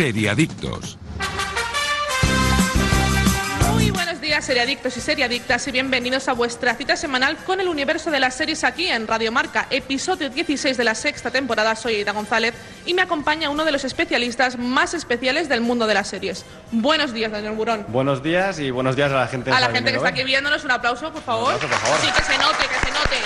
Seriadictos. Muy buenos días, seriadictos y seriadictas, y bienvenidos a vuestra cita semanal con el universo de las series aquí en Radio Marca, episodio 16 de la sexta temporada. Soy Ida González y me acompaña uno de los especialistas más especiales del mundo de las series. Buenos días, Daniel Burón. Buenos días y buenos días a la gente. A la gente que está aquí viéndonos, un aplauso, por favor. Un aplauso, por favor. Sí, que se note, que se note.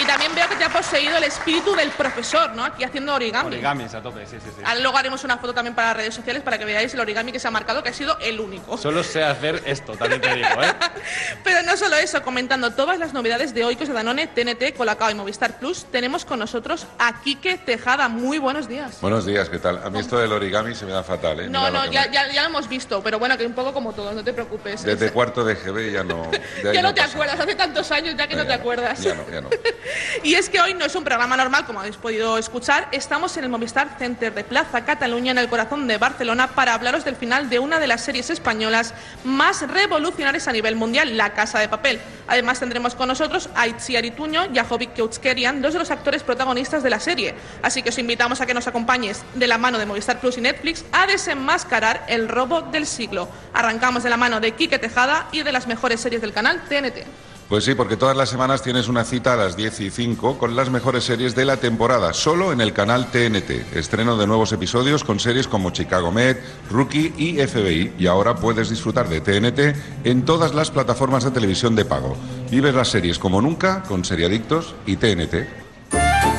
Y también veo que te ha poseído el espíritu del profesor, ¿no? Aquí haciendo origami. Origamis a tope, sí, sí, sí. Ahora luego haremos una foto también para las redes sociales para que veáis el origami que se ha marcado, que ha sido el único. Solo sé hacer esto, también te digo, ¿eh? Pero no solo eso, comentando todas las novedades de Oikos de Danone, TNT, Colacao y Movistar Plus, tenemos con nosotros a Quique Tejada. Muy buenos días. Buenos días, ¿qué tal? A mí esto del origami se me da fatal, ¿eh? No, Mira no, ya, me- ya, ya lo hemos visto, pero bueno, que un poco como todos, no te preocupes. Desde cuarto de GB ya no... ya no te pasa. acuerdas, hace tantos años ya que no, Ya te acuerdas. Ya no, ya no. Y es que hoy no es un programa normal, como habéis podido escuchar. Estamos en el Movistar Center de Plaza Cataluña, en el corazón de Barcelona, para hablaros del final de una de las series españolas más revolucionarias a nivel mundial, La Casa de Papel. Además, tendremos con nosotros a Itziar Ituño y a Jovic Keutskerian, dos de los actores protagonistas de la serie. Así que os invitamos a que nos acompañes de la mano de Movistar Plus y Netflix a desenmascarar el robo del siglo. Arrancamos de la mano de Quique Tejada y de las mejores series del canal TNT. Pues sí, porque todas las semanas tienes una cita a las 10 y 5 con las mejores series de la temporada, solo en el canal TNT. Estreno de nuevos episodios con series como Chicago Med, Rookie y FBI. Y ahora puedes disfrutar de TNT en todas las plataformas de televisión de pago. Vives las series como nunca con Seriadictos y TNT.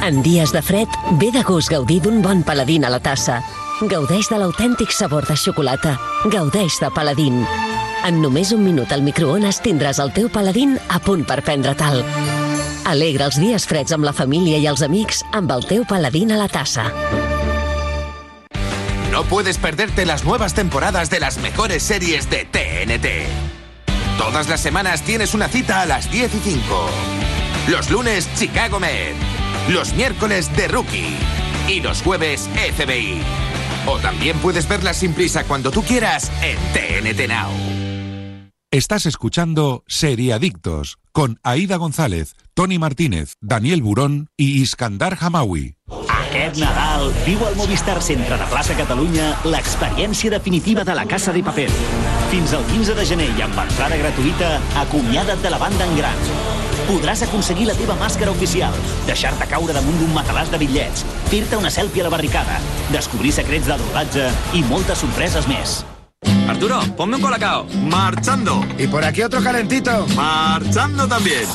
En dies de fred, ve de gust gaudir d'un paladín a la tassa. Gaudeix de l'autèntic sabor de xocolata. Gaudeix de paladín. En només un minut al microones tindràs el teu paladín a punt per prendre-te'l. Alegra els dies freds amb la família i els amics amb el teu paladín a la tassa. No puedes perderte las nuevas temporadas de las mejores series de TNT. Todas las semanas tienes una cita a las 10 y 5. Los lunes, Chicago Med. Los miércoles, The Rookie. Y los jueves, FBI. O también puedes verlas sin prisa cuando tú quieras en TNT Now. Estás escuchando Seriadictos con Aida González, Tony Martínez, Daniel Burón y Iskandar Hamawi. Aquest Nadal viu al Movistar Centre de Plaça Catalunya l'experiència definitiva de la Casa de Paper. Fins al 15 de gener i amb entrada gratuïta, acomiada't de la banda en gran. Podràs aconseguir la teva màscara oficial, deixar-te caure damunt d'un matalàs de bitllets, fer-te una selfie a la barricada, descobrir secrets del rodatge i moltes sorpreses més. Arturo, ponme un colacao. Marchando. Y por aquí otro calentito. Marchando también.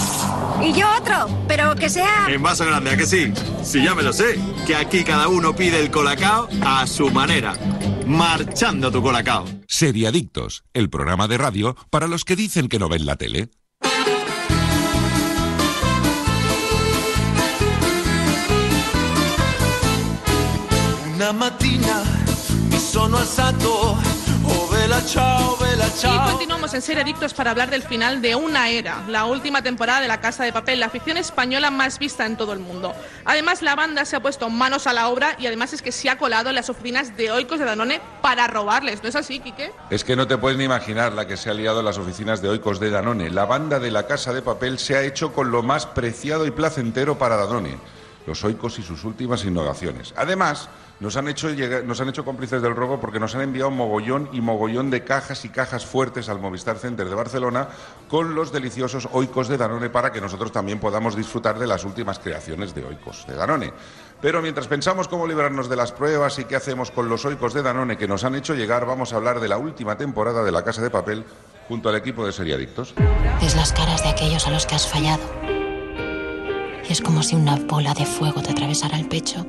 Y yo otro, pero que sea... En vaso grande, ¿a que sí? Si ya me lo sé, que aquí cada uno pide el colacao a su manera. Marchando tu colacao. Seriadictos, el programa de radio para los que dicen que no ven la tele. Una mattina mi sono alzato, vela ciao, vela Y continuamos en Ser Adictos para hablar del final de una era, la última temporada de La Casa de Papel, la ficción española más vista en todo el mundo. Además, la banda se ha puesto manos a la obra y además es que se ha colado en las oficinas de Oikos de Danone para robarles. ¿No es así, Quique? Es que no te puedes ni imaginar la que se ha liado en las oficinas de Oikos de Danone. La banda de la Casa de Papel se ha hecho con lo más preciado y placentero para Danone, los Oikos y sus últimas innovaciones. Además, nos han, hecho nos han hecho cómplices del robo porque nos han enviado mogollón y mogollón de cajas y cajas fuertes al Movistar Center de Barcelona con los deliciosos Oikos de Danone para que nosotros también podamos disfrutar de las últimas creaciones de Oikos de Danone. Pero mientras pensamos cómo librarnos de las pruebas y qué hacemos con los Oikos de Danone que nos han hecho llegar, vamos a hablar de la última temporada de La Casa de Papel junto al equipo de Seriadictos. Ves las caras de aquellos a los que has fallado. Y es como si una bola de fuego te atravesara el pecho.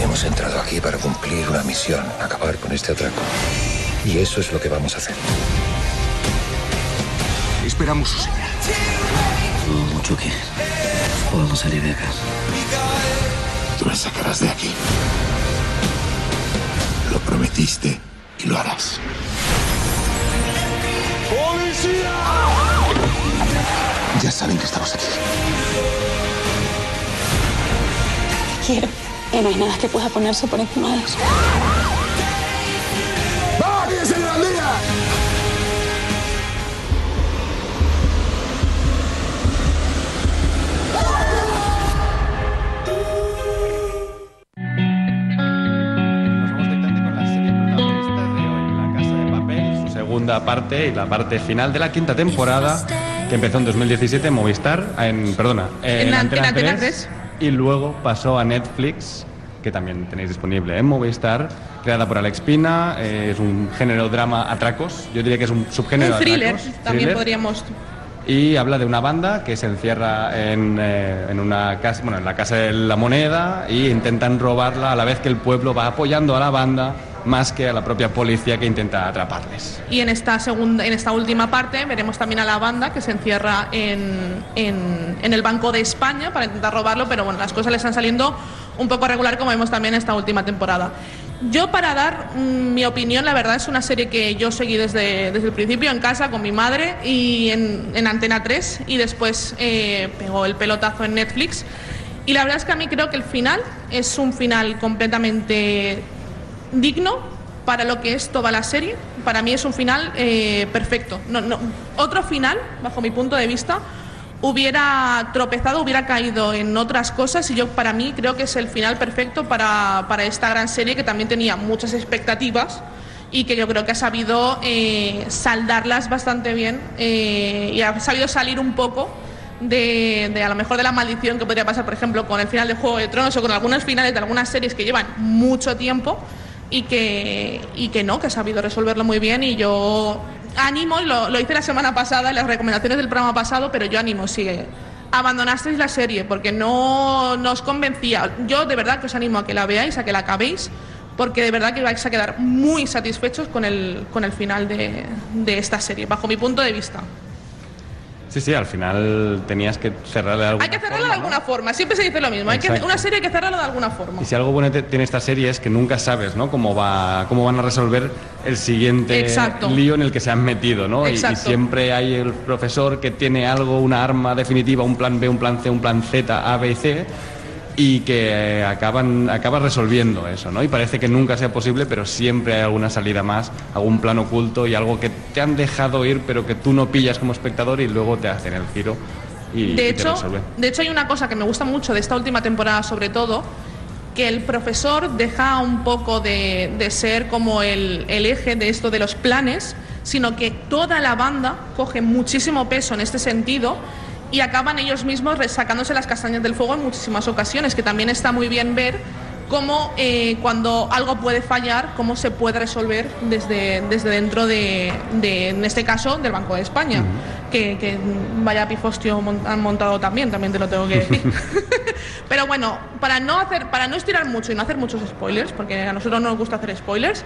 Hemos entrado aquí para cumplir una misión, acabar con este atraco. Y eso es lo que vamos a hacer. Esperamos su señal. Dudo mucho que podamos salir de acá. Tú me sacarás de aquí. Lo prometiste y lo harás. ¡Policía! Ya saben que estamos aquí. Quiero. Y no hay nada que pueda ponerse por encima de eso. Segunda parte y la parte final de la quinta temporada que empezó en 2017 en Movistar, en, perdona, en, En Antena, Antena 3, 3. y luego pasó a Netflix, que también tenéis disponible en Movistar, creada por Alex Pina, eh, es un género drama atracos, yo diría que es un subgénero Un thriller, atracos, también thriller, podríamos. y habla de una banda que se encierra en, eh, en una casa, bueno, en la casa de la moneda y intentan robarla a la vez que el pueblo va apoyando a la banda más que a la propia policía que intenta atraparles. Y en esta segunda, en esta última parte veremos también a la banda que se encierra en, en- el Banco de España para intentar robarlo, pero bueno, las cosas le están saliendo un poco regular como vemos también esta última temporada. Yo para dar mm, mi opinión, la verdad es una serie que yo seguí desde, desde el principio en casa con mi madre y en, en Antena 3 y después eh, pegó el pelotazo en Netflix. Y la verdad es que a mí creo que el final es un final completamente digno para lo que es toda la serie. Para mí es un final eh, perfecto. No, no- otro final, bajo mi punto de vista, hubiera tropezado, hubiera caído en otras cosas y yo para mí creo que es el final perfecto para, para esta gran serie que también tenía muchas expectativas y que yo creo que ha sabido eh, saldarlas bastante bien eh, y ha sabido salir un poco de, de a lo mejor de la maldición que podría pasar, por ejemplo, con el final de Juego de Tronos o con algunos finales de algunas series que llevan mucho tiempo y que, y que no, que ha sabido resolverlo muy bien y yo animo, lo, hice la semana pasada las recomendaciones del programa pasado, pero yo animo, si abandonasteis la serie porque no, no os convencía, yo de verdad que os animo a que la veáis, a que la acabéis, porque de verdad que vais a quedar muy satisfechos con el, con el final de, de esta serie, bajo mi punto de vista. Sí, sí, al final tenías que cerrarle de alguna Hay que cerrarlo de alguna forma, siempre se dice lo mismo, hay que, una serie hay que cerrarlo de alguna forma. Y si algo bueno tiene esta serie es que nunca sabes, ¿no? Cómo va, cómo van a resolver el siguiente Exacto. lío en el que se han metido, ¿no? Y- Y, siempre hay el profesor que tiene algo, una arma definitiva, un plan B, un plan C, un plan Z, A, B y C, y que eh, acaban, acaba resolviendo eso, ¿no? Y parece que nunca sea posible, pero siempre hay alguna salida más, algún plan oculto y algo que te han dejado ir, pero que tú no pillas como espectador y luego te hacen el giro y, y de te hecho, resuelven. de hecho hay una cosa que me gusta mucho de esta última temporada sobre todo, que el profesor deja un poco de, de ser como el, el eje de esto de los planes, sino que toda la banda coge muchísimo peso en este sentido y acaban ellos mismos sacándose las castañas del fuego en muchísimas ocasiones, que también está muy bien ver cómo eh, cuando algo puede fallar, cómo se puede resolver desde, desde dentro de, de, en este caso, del Banco de España, que, que vaya pifostio han montado también, también te lo tengo que decir. Pero bueno, para no, hacer, para no estirar mucho y no hacer muchos spoilers, porque a nosotros no nos gusta hacer spoilers,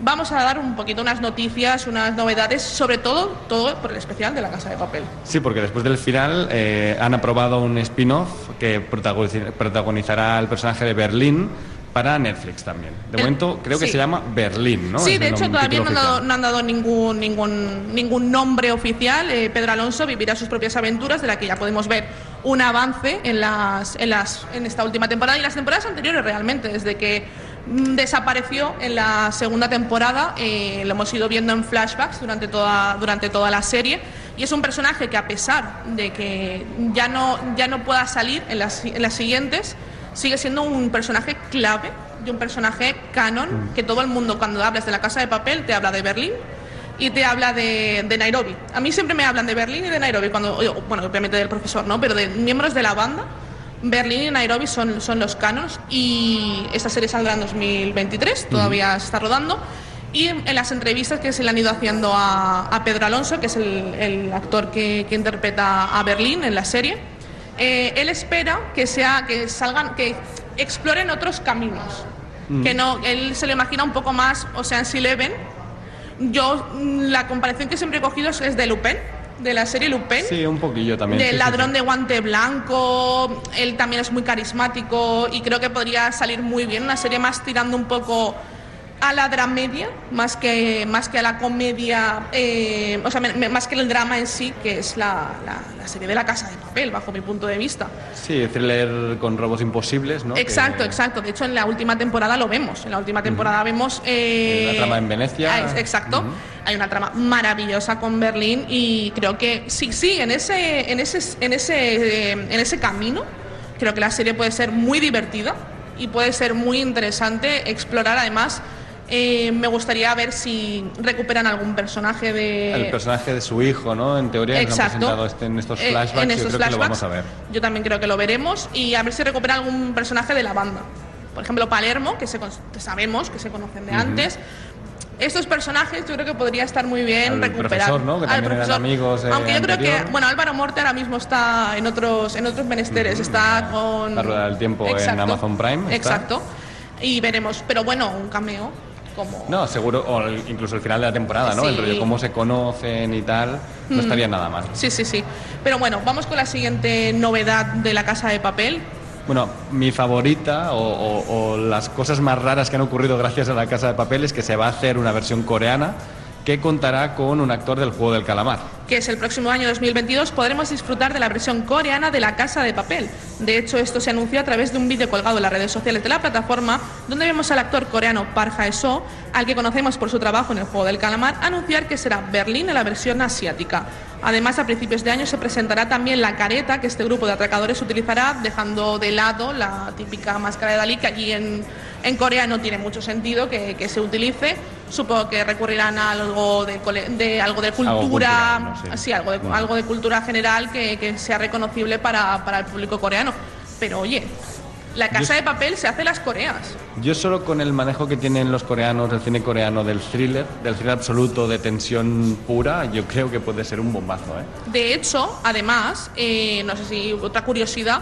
vamos a dar un poquito unas noticias, unas novedades, sobre todo, todo por el especial de la Casa de Papel. Sí, porque después del final eh, han aprobado un spin-off que protagoniz- protagonizará el personaje de Berlín para Netflix también. De momento creo que sí. se llama Berlín, ¿no? Sí, Es de hecho todavía no han, dado, oficial. no han dado ningún, ningún, ningún nombre oficial. Eh, Pedro Alonso vivirá sus propias aventuras, de la que ya podemos ver un avance en, las, en, las, en esta última temporada y las temporadas anteriores realmente, desde que desapareció en la segunda temporada, eh, lo hemos ido viendo en flashbacks durante toda, durante toda la serie. Y es un personaje que a pesar de que ya no, ya no pueda salir en las, en las siguientes, sigue siendo un personaje clave y un personaje canon que todo el mundo cuando hablas de la casa de papel te habla de Berlín y te habla de, de Nairobi. A mí siempre me hablan de Berlín y de Nairobi, cuando, bueno, obviamente del profesor, ¿no? Pero de miembros de la banda, Berlín y Nairobi son, son los canons y esta serie saldrá en 2023, todavía se está rodando. Y en, en las entrevistas que se le han ido haciendo a, a Pedro Alonso, que es el, el actor que, que interpreta a Berlín en la serie, eh, él espera que sea que salgan que exploren otros caminos Mm. que no él se lo imagina un poco más Ocean's Eleven yo mm, la comparación que siempre he cogido es de Lupin de la serie Lupin Sí, un poquillo también. del sí, sí, ladrón sí. de guante blanco él también es muy carismático y creo que podría salir muy bien una serie más tirando un poco a la dramedia más que más que a la comedia eh, o sea me- me- más que el drama en sí que es la, la- la serie de la casa de papel bajo mi punto de vista Sí, thriller con robos imposibles, ¿no? exacto Que- exacto de hecho en la última temporada lo vemos en la última temporada vemos eh, La trama en Venecia. ah, exacto hay una trama maravillosa con Berlín y creo que sí sí en ese en ese en ese eh, en ese camino creo que la serie puede ser muy divertida y puede ser muy interesante explorar además Eh, me gustaría ver si recuperan algún personaje de... El personaje de su hijo, ¿no? En teoría nos han presentado este- en estos Eh, flashbacks, en yo estos creo que lo vamos flashbacks. a ver. Yo también creo que lo veremos y a ver si recupera algún personaje de la banda. Por ejemplo, Palermo, que, se que sabemos que se conocen de Ujú. antes. Estos personajes yo creo que podría estar muy bien Al recuperar. profesor, ¿no? Que Al eran amigos, eh, Aunque yo creo que, bueno, Álvaro Morte ahora mismo está en otros, en otros menesteres. Está con... La Rueda del Tiempo en. Amazon Prime. está. Exacto. Y veremos. Pero bueno, un cameo como... No, seguro, o el- incluso el final de la temporada, ¿no? Sí. El rollo, cómo se conocen y tal, no Mm. estaría nada mal. Sí, sí, sí. Pero bueno, vamos con la siguiente novedad de la Casa de Papel. Bueno, mi favorita o, las cosas más raras que han ocurrido gracias a la Casa de Papel es que se va a hacer una versión coreana que contará con un actor del juego del calamar. que es el próximo año 2022, podremos disfrutar de la versión coreana de La Casa de Papel. De hecho, esto se anunció a través de un vídeo colgado en las redes sociales de la plataforma, donde vemos al actor coreano Park Hae-soo, al que conocemos por su trabajo en el juego del calamar, anunciar que será Berlín en la versión asiática. Además, a principios de año se presentará también la careta que este grupo de atracadores utilizará, dejando de lado la típica máscara de Dalí, que allí en, en Corea no tiene mucho sentido que, que se utilice. Supongo que recurrirán a algo de, de algo de cultura, cultural, ¿no? Sí. sí, algo de, Bueno. algo de cultura general que, que sea reconocible para, para el público coreano. Pero oye, la casa de papel se hace las coreas. Yo solo con el manejo que tienen los coreanos, del cine coreano, del thriller, del thriller absoluto, de tensión pura, yo creo que puede ser un bombazo, ¿eh? De hecho, además, eh, no sé si otra curiosidad,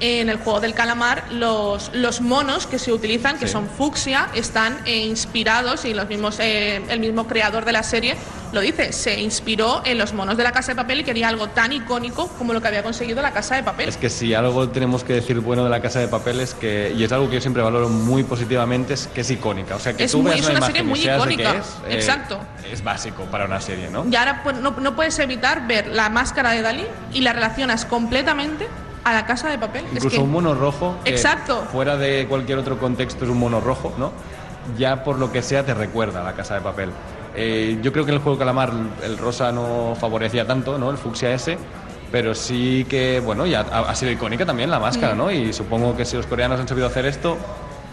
en el juego del calamar los, los monos que se utilizan, que Sí. son fucsia, están eh, inspirados y los mismos, eh, el mismo creador de la serie lo dice, se inspiró en los monos de la casa de papel y quería algo tan icónico como lo que había conseguido la casa de papel. Es que si algo tenemos que decir bueno de la Casa de Papel es que, y es algo que yo siempre valoro muy positivamente, es que es icónica. O sea, que Es tú muy- es una, una serie muy icónica. es, eh, Exacto. es básico para una serie, ¿no? Y ahora pues, no, no puedes evitar ver la máscara de Dalí y la relacionas completamente a la casa de papel. Es Incluso que- un mono rojo, que Exacto. fuera de cualquier otro contexto es un mono rojo, ¿no? Ya por lo que sea te recuerda a la Casa de Papel. Eh, yo creo que en el juego Calamar el rosa no favorecía tanto, ¿no? El fucsia ese. Pero sí que, bueno, ya ha, sido icónica también la máscara, Mm. ¿no? Y supongo que si los coreanos han sabido hacer esto,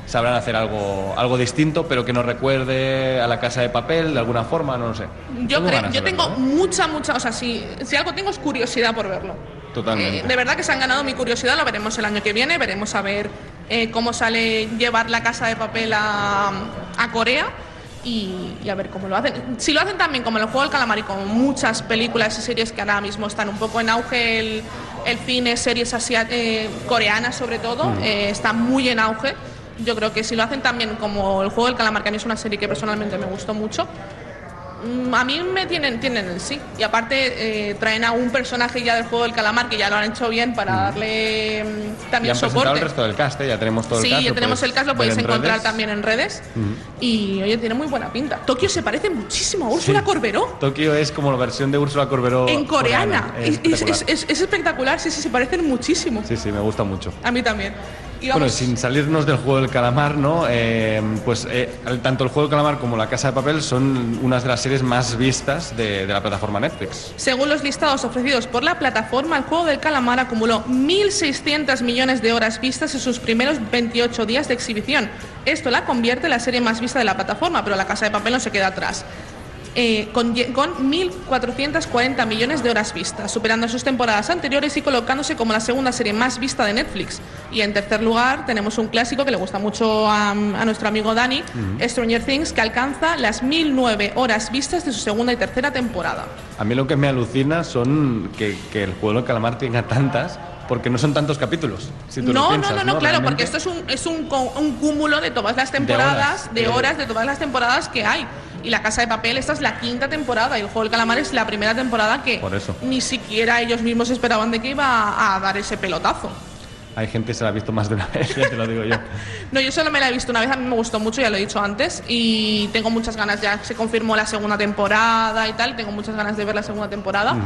sabrán hacer algo, algo distinto, pero que nos recuerde a la Casa de Papel de alguna forma, no lo sé. Yo, creo, yo tengo verlo, ¿eh? mucha, mucha, o sea, si, si algo tengo es curiosidad por verlo. Totalmente. Eh, de verdad que se han ganado mi curiosidad, lo veremos el año que viene, veremos a ver eh, cómo sale llevar la casa de papel a, a Corea y, y a ver cómo lo hacen. Si lo hacen también como en el juego del calamar y como muchas películas y series que ahora mismo están un poco en auge, el, el cine, series asia- eh, coreanas sobre todo, Mm. eh, está muy en auge. Yo creo que si lo hacen también como el juego del calamar, que a mí es una serie que personalmente me gustó mucho, A mí me tienen, tienen el sí. Y aparte eh, traen a un personaje ya del juego del calamar que ya lo han hecho bien para darle mm, Ya también han presentado soporte. el resto del cast, ¿eh? ya tenemos todo Sí, el cast. ya lo tenemos puedes el cast, lo podéis en encontrar redes. también en redes. Y oye, tiene muy buena pinta. Tokio se parece muchísimo a Úrsula Corberó. Tokio es como la versión de Úrsula Corberó En coreana. Es Es, es- espectacular. es- es- es espectacular, sí, sí, se parecen muchísimo. Sí, sí, me gusta mucho. A mí también. Bueno, sin salirnos del juego del calamar, ¿no? Eh, pues eh, tanto el juego del calamar como la Casa de Papel son unas de las series más vistas de, de la plataforma Netflix. Según los listados ofrecidos por la plataforma, el juego del calamar acumuló 1.600 millones de horas vistas en sus primeros 28 días de exhibición. Esto la convierte en la serie más vista de la plataforma, pero la Casa de Papel no se queda atrás. Eh, con, con 1.440 millones de horas vistas, superando sus temporadas anteriores y colocándose como la segunda serie más vista de Netflix. Y en tercer lugar tenemos un clásico que le gusta mucho a, a nuestro amigo Dani, Ujú. Stranger Things, que alcanza las 1.009 horas vistas de su segunda y tercera temporada. A mí lo que me alucina son que, que el juego del calamar tenga tantas, porque no son tantos capítulos. Si tú lo no, piensas, no, no, no, claro, Realmente. porque esto es un, es un, un cúmulo de todas las temporadas, de de- horas, de todas las temporadas que hay. Y La Casa de Papel, esta es la quinta temporada y el Juego del Calamar es la primera temporada que Por eso. ni siquiera ellos mismos esperaban de que iba a dar ese pelotazo. Hay gente que se la ha visto más de una vez, ya te lo digo yo. No, yo solo me la he visto una vez, a mí me gustó mucho, ya lo he dicho antes, y tengo muchas ganas, ya se confirmó la segunda temporada y tal, tengo muchas ganas de ver la segunda temporada.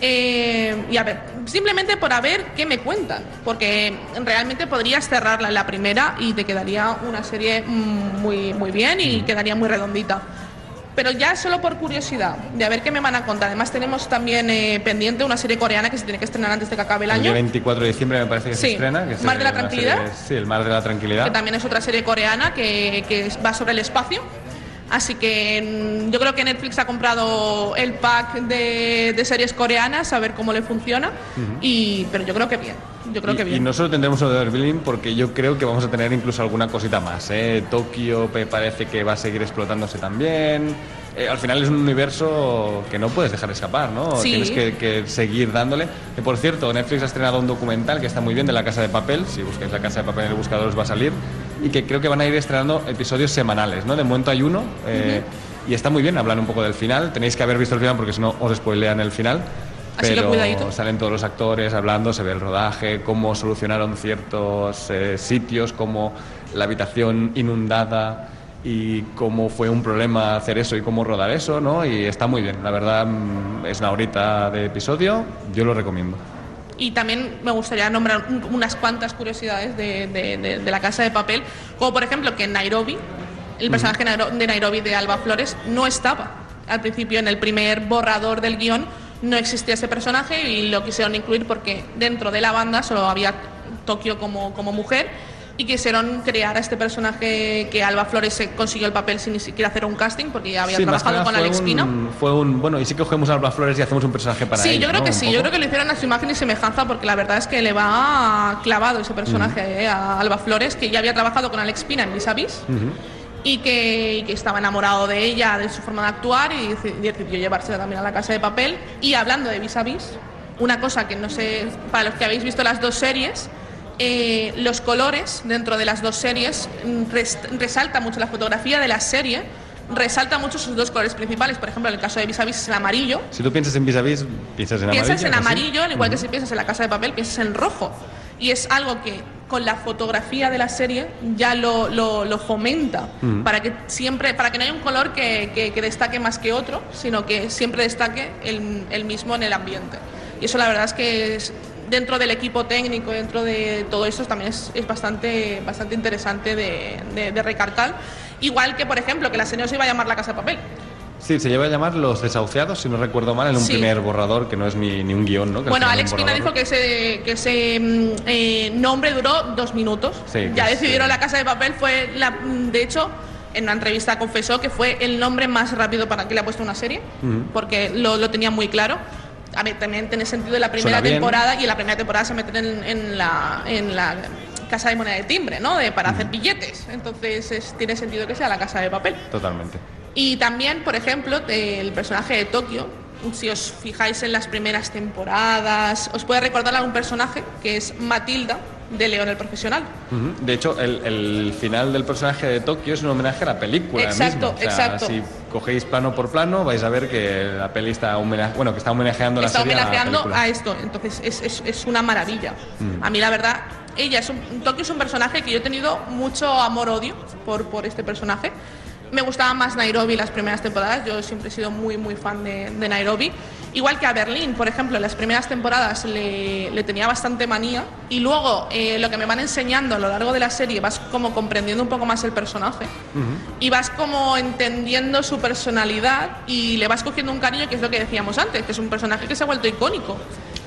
Eh, y a ver, simplemente por a ver qué me cuentan, porque realmente podrías cerrarla en la primera y te quedaría una serie muy, muy bien y quedaría muy redondita. Pero ya solo por curiosidad, de a ver qué me van a contar. Además tenemos también eh, pendiente una serie coreana que se tiene que estrenar antes de que acabe el El año. 24 de diciembre me parece que se estrena. Que Mar de la Tranquilidad. serie- sí, el Mar de la Tranquilidad. que también es otra serie coreana que, que va sobre el espacio. Así que yo creo que Netflix ha comprado el pack de, de series coreanas a ver cómo le funciona. y, pero yo creo que bien. Yo creo y, que bien. y no solo tendremos lo de Berlín, porque yo creo que vamos a tener incluso alguna cosita más. ¿eh? Tokio me parece que va a seguir explotándose también. Eh, al final es un universo que no puedes dejar escapar, ¿no? Sí. Tienes que, que seguir dándole. Que por cierto, Netflix ha estrenado un documental que está muy bien de La Casa de Papel. Si buscáis La Casa de Papel en el buscador os va a salir. Y que creo que van a ir estrenando episodios semanales, ¿no? De momento hay uno. eh, Y está muy bien, hablan un poco del final. Tenéis que haber visto el final porque si no os spoilean el final. Así Pero salen todos los actores hablando, se ve el rodaje, cómo solucionaron ciertos eh, sitios, como la habitación inundada y cómo fue un problema hacer eso y cómo rodar eso, ¿no? Y está muy bien, la verdad mm, es una horita de episodio, yo lo recomiendo. Y también me gustaría nombrar un- unas cuantas curiosidades de, de- de- de la Casa de Papel, como por ejemplo que en Nairobi, el personaje de Nairobi de Alba Flores no estaba. Al principio en el primer borrador del guion, no existía ese personaje y lo quisieron incluir porque dentro de la banda solo había Tokio como, como mujer y quisieron crear a este personaje que Alba Flores consiguió el papel sin ni siquiera hacer un casting porque ya había Sí, trabajado con Alex un- Pina. Fue un, bueno, y sí que cogemos a Alba Flores y hacemos un personaje para Sí, ella, yo creo ¿no? que Un sí, yo creo que le hicieron a su imagen y semejanza porque la verdad es que le va clavado ese personaje eh, a Alba Flores, que ya había trabajado con Alex Pina en Vis a Vis y que, y que estaba enamorado de ella, de su forma de actuar y deci- decidió llevársela también a la casa de papel. Y hablando de Vis a Vis, una cosa que no sé, para los que habéis visto las dos series, eh, los colores dentro de las dos series mm, res- resalta mucho la fotografía de la serie. Resalta mucho sus dos colores principales. Por ejemplo, en el caso de Vis a Vis es el amarillo, Si tú piensas en vis a vis, piensas en piensas amarillo. en ¿no? Sí. amarillo, al igual que si piensas en la casa de papel, piensas en rojo. Y es algo que con la fotografía de la serie ya lo, lo- lo fomenta para que siempre para que no haya un color que, que- que destaque más que otro sino que siempre destaque el, el mismo en el ambiente y eso la verdad es que es- dentro del equipo técnico dentro de todo eso también es, es bastante bastante interesante de, de, de recalcar igual que por ejemplo que la no se iba a llamar la casa de papel Sí, se lleva a llamar Los Desahuciados, si no recuerdo mal, en un Sí. primer borrador que no es ni, ni un guion, ¿no? Que Bueno, Alex Pina dijo que ese, que ese mm, eh, nombre duró dos minutos. Sí, ya que es, decidieron eh, La Casa de Papel, fue, la, mm, de hecho, en una entrevista confesó que fue el nombre más rápido para que le ha puesto una serie, porque lo, lo tenía muy claro. A ver, también tiene sentido en la primera temporada y en la primera temporada se meten en, en la, en la casa de moneda de timbre, ¿no? De, para hacer billetes. Entonces es- tiene sentido que sea la Casa de Papel. Totalmente. Y también, por ejemplo, el personaje de Tokio, si os fijáis en las primeras temporadas, os puede recordar a un personaje que es Matilda de León el Profesional. De hecho, el, el final del personaje de Tokio es un homenaje a la película Exacto, misma. O sea, exacto. Si cogéis plano por plano, vais a ver que la peli está, homena- bueno, que está homenajeando la Está serie a la homenajeando a esto, entonces es, es- es una maravilla. Mm. A mí la verdad, ella es un, Tokio es un personaje que yo he tenido mucho amor-odio por, por este personaje. Me gustaba más Nairobi las primeras temporadas, yo siempre he sido muy muy fan de, de Nairobi. Igual que a Berlín, por ejemplo, en las primeras temporadas le, le tenía bastante manía y luego eh, lo que me van enseñando a lo largo de la serie vas como comprendiendo un poco más el personaje y vas como entendiendo su personalidad y le vas cogiendo un cariño, que es lo que decíamos antes, que es un personaje que se ha vuelto icónico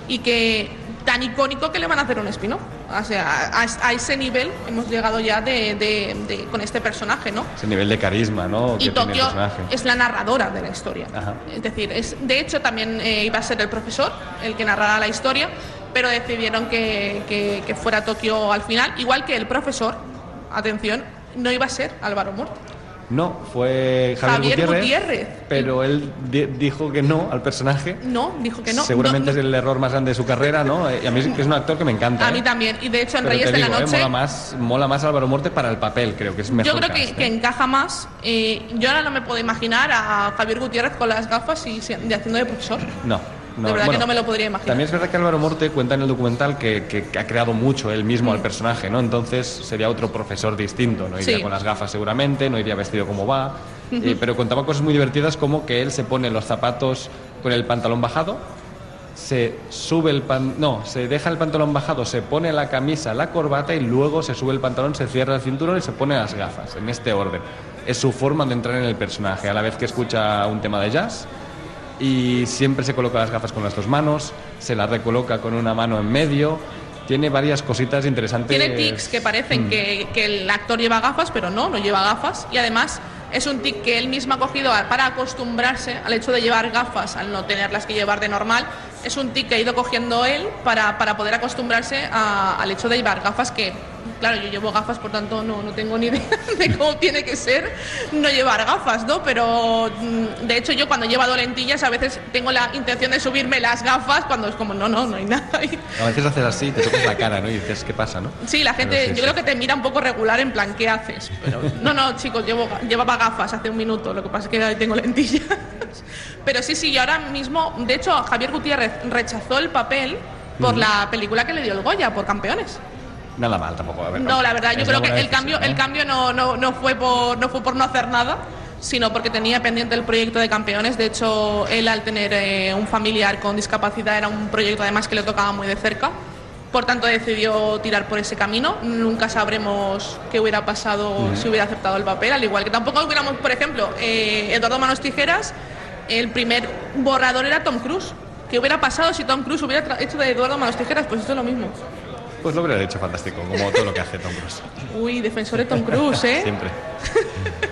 y que tan icónico que le van a hacer un spin-off. O sea, a, a ese nivel hemos llegado ya de, de- de- con este personaje, ¿no? Ese nivel de carisma, ¿no? Y Tokio es la narradora de la historia. Ajá. Es decir, es, de hecho también eh, iba a ser el profesor el que narrara la historia, pero decidieron que, que- que fuera Tokio al final, igual que el profesor, atención, no iba a ser Álvaro Murto. No, fue Javier, Javier Gutiérrez, Gutiérrez. Pero él di- dijo que no al personaje. No, dijo que no. Seguramente No, es el error más grande de su carrera, ¿no? Y a mí es un actor que me encanta. A ¿eh? mí también. Y de hecho en Pero Reyes de digo, la ¿eh? Noche... mola, más, mola más Álvaro Morte para el papel, creo que es mejor Yo creo que, ¿eh? encaja más. Eh, yo ahora no me puedo imaginar a Javier Gutiérrez con las gafas y de haciendo de profesor. No, no. de verdad bueno, que no me lo podría imaginar. También es verdad que Álvaro Morte cuenta en el documental que, que- que ha creado mucho él mismo al personaje, ¿no? Entonces sería otro profesor distinto, no iría Sí. con las gafas seguramente, no iría vestido como va, eh, pero contaba cosas muy divertidas como que él se pone los zapatos con el pantalón bajado, se sube el pan, no, se deja el pantalón bajado, se pone la camisa, la corbata y luego se sube el pantalón, se cierra el cinturón y se pone las gafas, en este orden. Es su forma de entrar en el personaje, a la vez que escucha un tema de jazz y siempre se coloca las gafas con las dos manos, se las recoloca con una mano en medio, tiene varias cositas interesantes. Tiene tics que parecen Mm. que, que el actor lleva gafas, pero no, no lleva gafas. Y además es un tic que él mismo ha cogido para acostumbrarse al hecho de llevar gafas, al no tenerlas que llevar de normal. Es un tic que ha ido cogiendo él para, para poder acostumbrarse a- al hecho de llevar gafas que, claro, yo llevo gafas, por tanto no, no tengo ni idea de cómo tiene que ser no llevar gafas, ¿no? Pero mm, de hecho yo cuando he llevado lentillas a veces tengo la intención de subirme las gafas cuando es como, no, no, no hay nada ahí. A veces haces así, te tocas la cara, ¿no? Y dices, ¿qué pasa, no? Sí, la gente, sí, yo sí. creo que te mira un poco regular en plan, ¿qué haces? Pero, no, no, chicos, llevo, llevaba gafas hace un minuto, lo que pasa es que ahí tengo lentillas. Pero sí, sí, yo ahora mismo, de hecho, Javier Gutiérrez rechazó el papel por Ujú. la película que le dio el Goya, por campeones. Nada mal tampoco. A ver, No, la verdad, yo creo que el cambio, el ¿eh? cambio no, no, no fue por, no fue por no hacer nada, sino porque tenía pendiente el proyecto de campeones. De hecho, él al tener eh, un familiar con discapacidad era un proyecto además que le tocaba muy de cerca. Por tanto, decidió tirar por ese camino. Nunca sabremos qué hubiera pasado Ujú. si hubiera aceptado el papel, al igual que tampoco hubiéramos, por ejemplo, eh, Eduardo Manos Tijeras, el primer borrador era Tom Cruise. ¿Qué hubiera pasado si Tom Cruise hubiera hecho de Eduardo Manos Tijeras? Pues esto es lo mismo. Pues lo hubiera hecho fantástico, como todo lo que hace Tom Cruise. Uy, defensor de Tom Cruise, ¿eh? Siempre.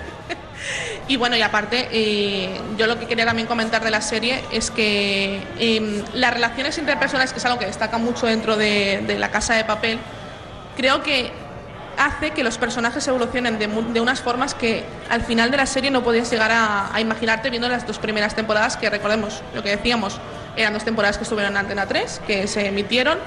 Y bueno, y aparte, eh, yo lo que quería también comentar de la serie es que em, las relaciones interpersonales, que es algo que destaca mucho dentro de, de la casa de papel, creo que hace que los personajes evolucionen de, de unas formas que al final de la serie no podías llegar a, a imaginarte viendo las dos primeras temporadas, que recordemos, lo que decíamos, eran dos temporadas que estuvieron en Antena 3, que se emitieron.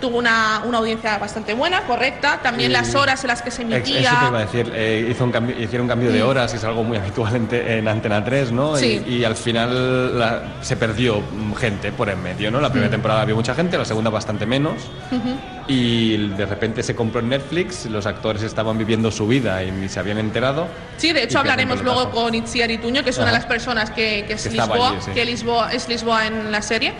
Tuvo una, una audiencia bastante buena, correcta. También Y- las horas en las que se emitía. Eso te iba a decir, eh, hizo un cambio, hicieron un cambio de Mm. horas, que es algo muy habitual en, te- en Antena 3, ¿no? Sí. Y, y al final la- se perdió mm, gente por en medio, ¿no? La primera Mm. temporada había mucha gente, la segunda bastante menos. Ujú. Y de repente se compró en Netflix, los actores estaban viviendo su vida y ni se habían enterado. Sí, de hecho hablaremos luego con Itziar Ituño, que es una de Ajá. las personas que, que es Que Lisboa, allí, sí. que Lisboa, es Lisboa en la serie,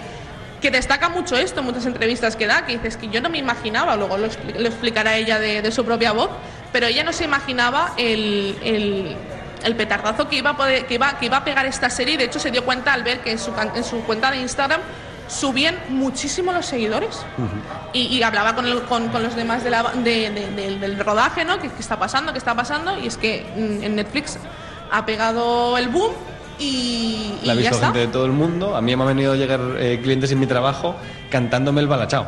que destaca mucho esto en muchas entrevistas que da, que dices que yo no me imaginaba, luego lo, expli- lo explicará ella de, de su propia voz, pero ella no se imaginaba el, el- el petardazo que iba, a poder- que, iba, que iba a pegar esta serie de hecho se dio cuenta al ver que en su, can- en su cuenta de Instagram subían muchísimo los seguidores y, y hablaba con, el- con- con los demás de la- de- de- del- del rodaje, ¿no? ¿Qué, qué está pasando? ¿Qué está pasando? Y es que mm, en Netflix ha pegado el boom y, y La ha ya visto está. gente de todo el mundo. A mí me han venido a llegar eh, clientes en mi trabajo cantándome el balachao.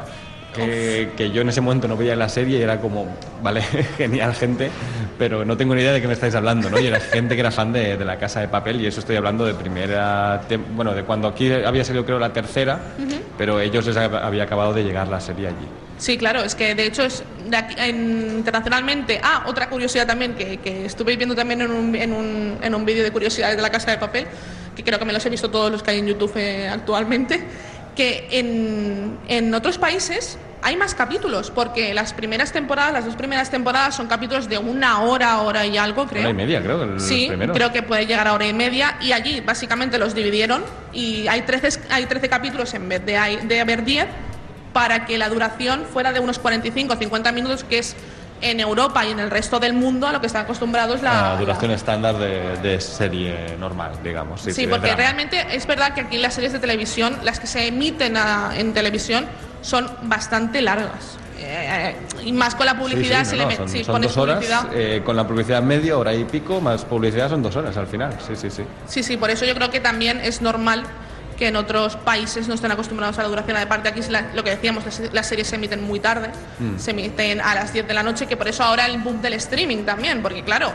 Que, que yo en ese momento no veía la serie y era como, vale, genial gente, pero no tengo ni idea de qué me estáis hablando, ¿no? Y era gente que era fan de, de la casa de papel y eso estoy hablando de primera, bueno, de cuando aquí había salido creo la tercera, pero ellos les hab- había acabado de llegar la serie allí. Sí, claro, es que de hecho es de aquí- en- internacionalmente. Ah, otra curiosidad también que, que estuve viendo también en un, en un, en un vídeo de curiosidades de la Casa de Papel, que creo que me los he visto todos los que hay en YouTube eh, actualmente, que en, en otros países hay más capítulos, porque las primeras temporadas, las dos primeras temporadas son capítulos de una hora, hora y algo, creo. Una y media, creo, los Sí, primeros. creo que puede llegar a hora y media y allí básicamente los dividieron y hay 13, hay 13 capítulos en vez de, hay- de haber 10 para que la duración fuera de unos 45 o 50 minutos, que es en Europa y en el resto del mundo a lo que están acostumbrados la... La duración estándar de, de serie normal, digamos. Sí, de porque drama. realmente es verdad que aquí las series de televisión, las que se emiten a- en televisión, son bastante largas. Eh, y más con la publicidad, Sí, sí, no, le no, son, si son pones dos horas, publicidad. eh, con la publicidad media, hora y pico, más publicidad son dos horas al final. Sí, sí, sí. Sí, sí, por eso yo creo que también es normal que en otros países no estén acostumbrados a la duración. Aparte, aquí es la- lo que decíamos, las, las series se emiten muy tarde, Mm. se emiten a las 10 de la noche, que por eso ahora el boom del streaming también, porque claro,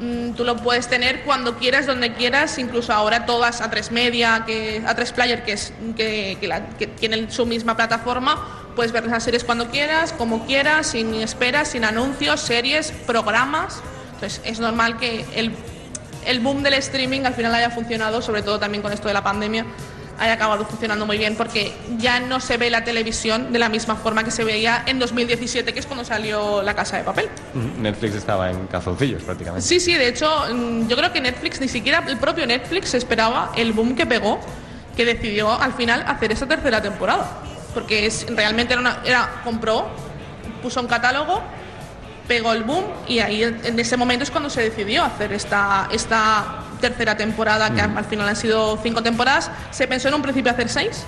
mm, tú lo puedes tener cuando quieras, donde quieras, incluso ahora todas a tres media, que, a tres player, que, es, que, que la- que tienen su misma plataforma, puedes ver las series cuando quieras, como quieras, sin esperas, sin anuncios, series, programas. Entonces es normal que el el boom del streaming al final haya funcionado, sobre todo también con esto de la pandemia, haya acabado funcionando muy bien porque ya no se ve la televisión de la misma forma que se veía en 2017, que es cuando salió La Casa de Papel. Mm, Netflix estaba en calzoncillos prácticamente. Sí, sí, de hecho, mm, yo creo que Netflix, ni siquiera el propio Netflix esperaba el boom que pegó, que decidió al final hacer esa tercera temporada. Porque es, realmente era, una, era compró, puso un catálogo, pegó el boom y ahí en ese momento es cuando se decidió hacer esta, esta tercera temporada, que al final han sido cinco temporadas. Se pensó en un principio hacer seis,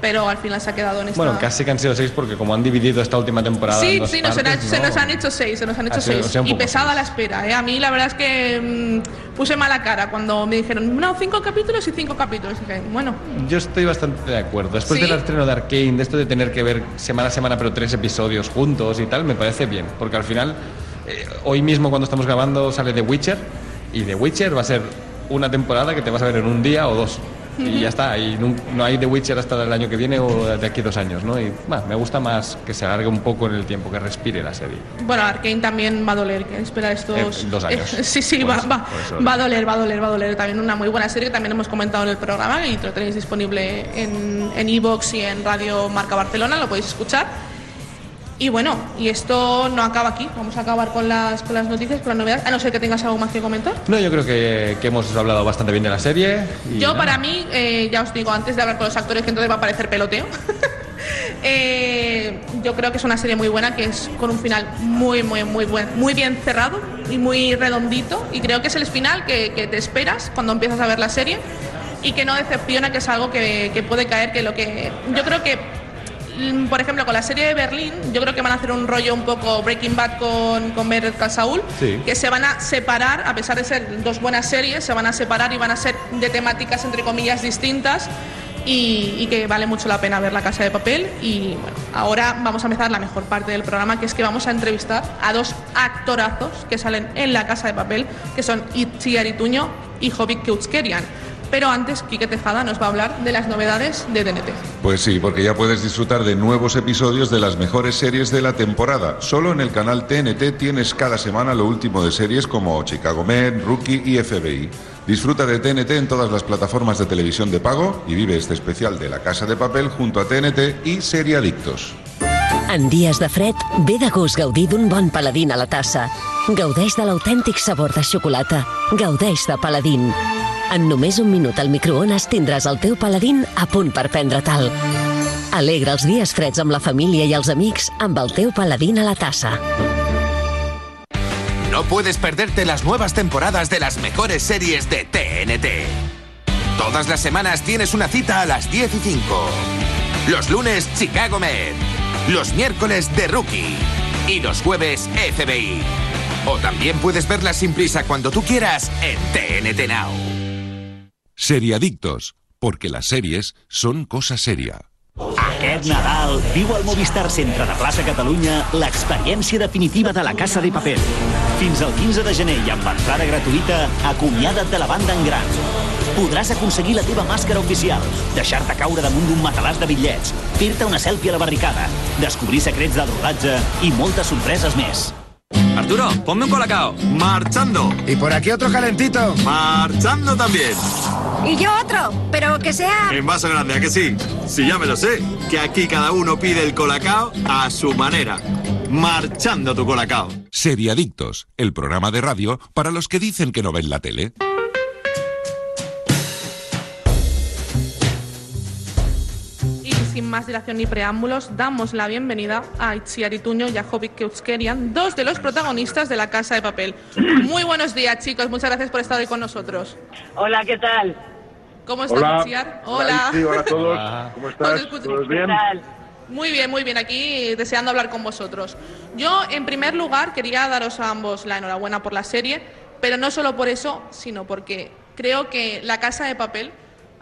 pero al final se ha quedado en esta... Bueno, casi que han sido seis porque como han dividido esta última temporada Sí, en dos sí, nos han- partes, se ¿no? nos han hecho seis, se nos han hecho sido- seis. o sea, y pesada la espera, ¿eh? A mí la verdad es que mm, puse mala cara cuando me dijeron, no, cinco capítulos y cinco capítulos. Y dije, bueno, Yo estoy bastante de acuerdo. Después ¿Sí? del estreno de Arkane, de esto de tener que ver semana a semana, pero tres episodios juntos y tal, me parece bien. Porque al final, eh, hoy mismo cuando estamos grabando sale The Witcher, y The Witcher va a ser una temporada que te vas a ver en un día o dos. Y ya está, y no, no hay The Witcher hasta el año que viene o de aquí dos años, ¿no? Y bah, me gusta más que se alargue un poco en el tiempo, que respire la serie. bueno, Arkane también va a doler, que espera estos... Eh, dos años. sí, sí, va, eso, va, va a doler, va a doler, va a doler. También una muy buena serie, que también hemos comentado en el programa y lo tenéis disponible en en iVoox y en Radio Marca Barcelona, lo podéis escuchar. Y bueno, y esto no acaba aquí, vamos a acabar con las, con las noticias, con las novedades, a no ser que tengas algo más que comentar. No, yo creo que, que hemos hablado bastante bien de la serie. y Yo nada. para mí, eh, ya os digo, antes de hablar con los actores, que entonces va a parecer peloteo, eh, yo creo que es una serie muy buena, que es con un final muy, muy, muy buen, muy bien cerrado y muy redondito. Y creo que es el final que, que te esperas cuando empiezas a ver la serie y que no decepciona, que es algo que, que puede caer, que lo que yo creo que por ejemplo, con la serie de Berlín, yo creo que van a hacer un rollo un poco Breaking Bad con, con Better Call Saul, Sí. que se van a separar, a pesar de ser dos buenas series, se van a separar y van a ser de temáticas, entre comillas, distintas. Y, y que vale mucho la pena ver La Casa de Papel. Y bueno, ahora vamos a empezar la mejor parte del programa, que es que vamos a entrevistar a dos actorazos que salen en La Casa de Papel, que son Itziar Ituño y Jovic Keutskerian. Pero antes, Quique Tejada nos va a hablar de las novedades de TNT. Pues sí, porque ya puedes disfrutar de nuevos episodios de las mejores series de la temporada. Solo en el canal TNT tienes cada semana lo último de series como Chicago Med, Rookie y FBI. Disfruta de TNT en todas las plataformas de televisión de pago y vive este especial de La Casa de Papel junto a TNT y Seriadictos. En dies de fred, ve de gust gaudir d'un bon paladín a la tassa. Gaudeix de l'autèntic sabor de xocolata. Gaudeix de paladín. En només un minut al microones tindràs el teu paladín a punt per prendre tal. Alegra els dies freds amb la família i els amics amb el teu paladín a la tassa. No puedes perderte las nuevas temporadas de las mejores series de TNT. Todas las semanas tienes una cita a las 10 y 5. Los lunes, Chicago Med. Los miércoles, The Rookie. Y los jueves, FBI. O también puedes verlas sin prisa cuando tú quieras en TNT Now. Seriadictos, porque las series son cosa seria. Aquest Nadal viu al Movistar Centre de Plaça Catalunya l'experiència definitiva de la Casa de Paper. Fins al 15 de gener i amb entrada gratuïta, acomiada't de la banda en gran. Podràs aconseguir la teva màscara oficial, deixar-te caure damunt d'un matalàs de bitllets, fer-te una selfie a la barricada, descobrir secrets del rodatge i moltes sorpreses més. Arturo, ponme un colacao. Marchando. Y por aquí otro calentito. Marchando también. Y yo otro, pero que sea... En vaso grande, ¿a que sí? Si ya me lo sé, que aquí cada uno pide el colacao a su manera. Marchando tu colacao. Seriadictos, el programa de radio para los que dicen que no ven la tele. Más dilación ni preámbulos, damos la bienvenida a Itziar Ituño y a Jovic Keutskerian, dos de los protagonistas de La Casa de Papel. Muy buenos días, chicos. Muchas gracias por estar hoy con nosotros. Hola, ¿qué tal? ¿Cómo estás, Hola. Itziar? Hola, Itzi, hola a todos. Hola. ¿Cómo estás? ¿Todos bien? Muy bien, muy bien. Aquí deseando hablar con vosotros. Yo, en primer lugar, quería daros a ambos la enhorabuena por la serie, pero no solo por eso, sino porque creo que La Casa de Papel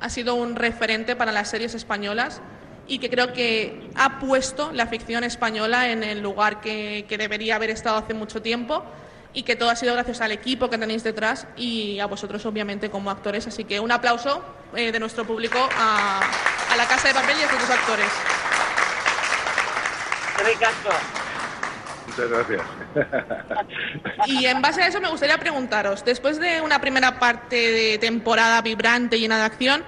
ha sido un referente para las series españolas y que creo que ha puesto la ficción española en el lugar que, que debería haber estado hace mucho tiempo y que todo ha sido gracias al equipo que tenéis detrás y a vosotros obviamente como actores. Así que un aplauso eh, de nuestro público a, a La Casa de Papel y a dos actores. Muchas gracias. Y en base a eso me gustaría preguntaros, después de una primera parte de temporada vibrante, llena de acción,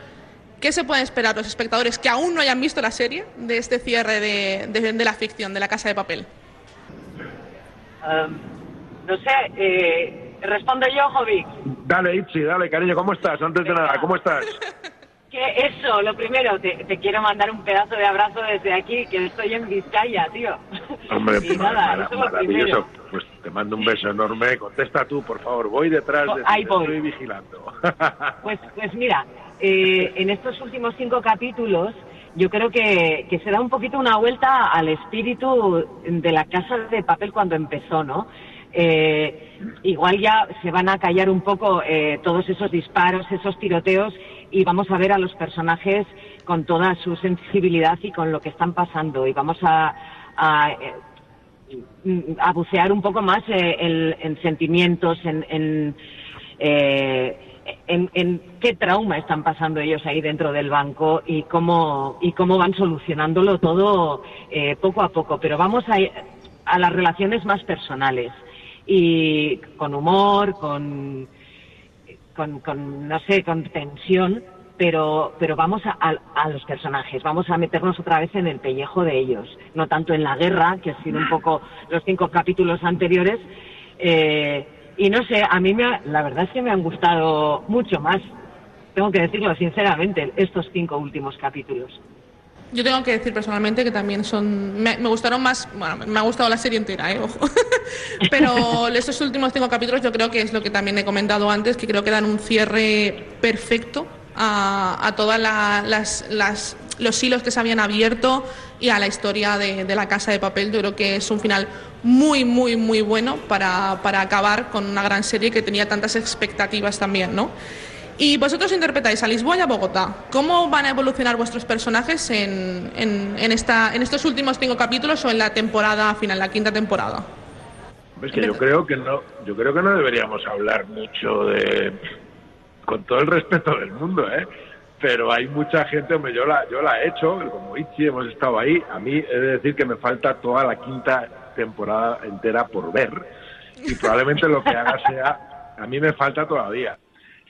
¿qué se pueden esperar los espectadores que aún no hayan visto la serie de este cierre de, de- de la ficción, de la Casa de Papel? Um, no sé, eh, respondo yo, Jovic. Dale, Itzi, dale, cariño, ¿cómo estás? Antes de nada, ¿cómo estás? Que eso, lo primero, te, te quiero mandar un pedazo de abrazo desde aquí, que estoy en Vizcaya, tío. Hombre, y nada, mara- eso es lo maravilloso. primero. Pues te mando un beso enorme. Contesta tú, por favor. Voy detrás de ti, estoy vigilando. Pues, pues mira, eh, en estos últimos cinco capítulos yo creo que, se da un poquito una vuelta al espíritu de la casa de papel cuando empezó, ¿no? Eh, igual ya se van a callar un poco eh, todos esos disparos, esos tiroteos y vamos a ver a los personajes con toda su sensibilidad y con lo que están pasando y vamos a, eh, bucear un poco más el- en sentimientos, en, en, eh, en, qué trauma están pasando ellos ahí dentro del banco y cómo, y cómo van solucionándolo todo eh, poco a poco. Pero vamos a, a las relaciones más personales y con humor, con, con, con, no sé, con tensión, pero, pero vamos a, a- a los personajes, vamos a meternos otra vez en el pellejo de ellos, no tanto en la guerra, que ha sido un poco los cinco capítulos anteriores. eh, y no sé, a mí me ha- la verdad es que me han gustado mucho más, tengo que decirlo sinceramente, estos cinco últimos capítulos. Yo tengo que decir personalmente que también son. Me, gustaron más. Bueno, me ha gustado la serie entera, ¿eh? Ojo. Pero estos últimos cinco capítulos, yo creo que es lo que también he comentado antes, que creo que dan un cierre perfecto a, todas la- las, las- los hilos que se habían abierto y a la historia de, la casa de papel. Yo creo que es un final muy, muy, muy bueno para, para acabar con una gran serie que tenía tantas expectativas también, ¿no? Y vosotros interpretáis a Lisboa y a Bogotá. ¿Cómo van a evolucionar vuestros personajes en, en- en esta, en estos últimos cinco capítulos o en la temporada final, la quinta temporada? Que yo creo que no, yo creo que no deberíamos hablar mucho de, con todo el respeto del mundo, ¿eh? Pero hay mucha gente, hombre, yo la, yo la he hecho, como Ichi hemos estado ahí. A mí he de decir que me falta toda la quinta temporada entera por ver y probablemente lo que haga sea, a mí me falta todavía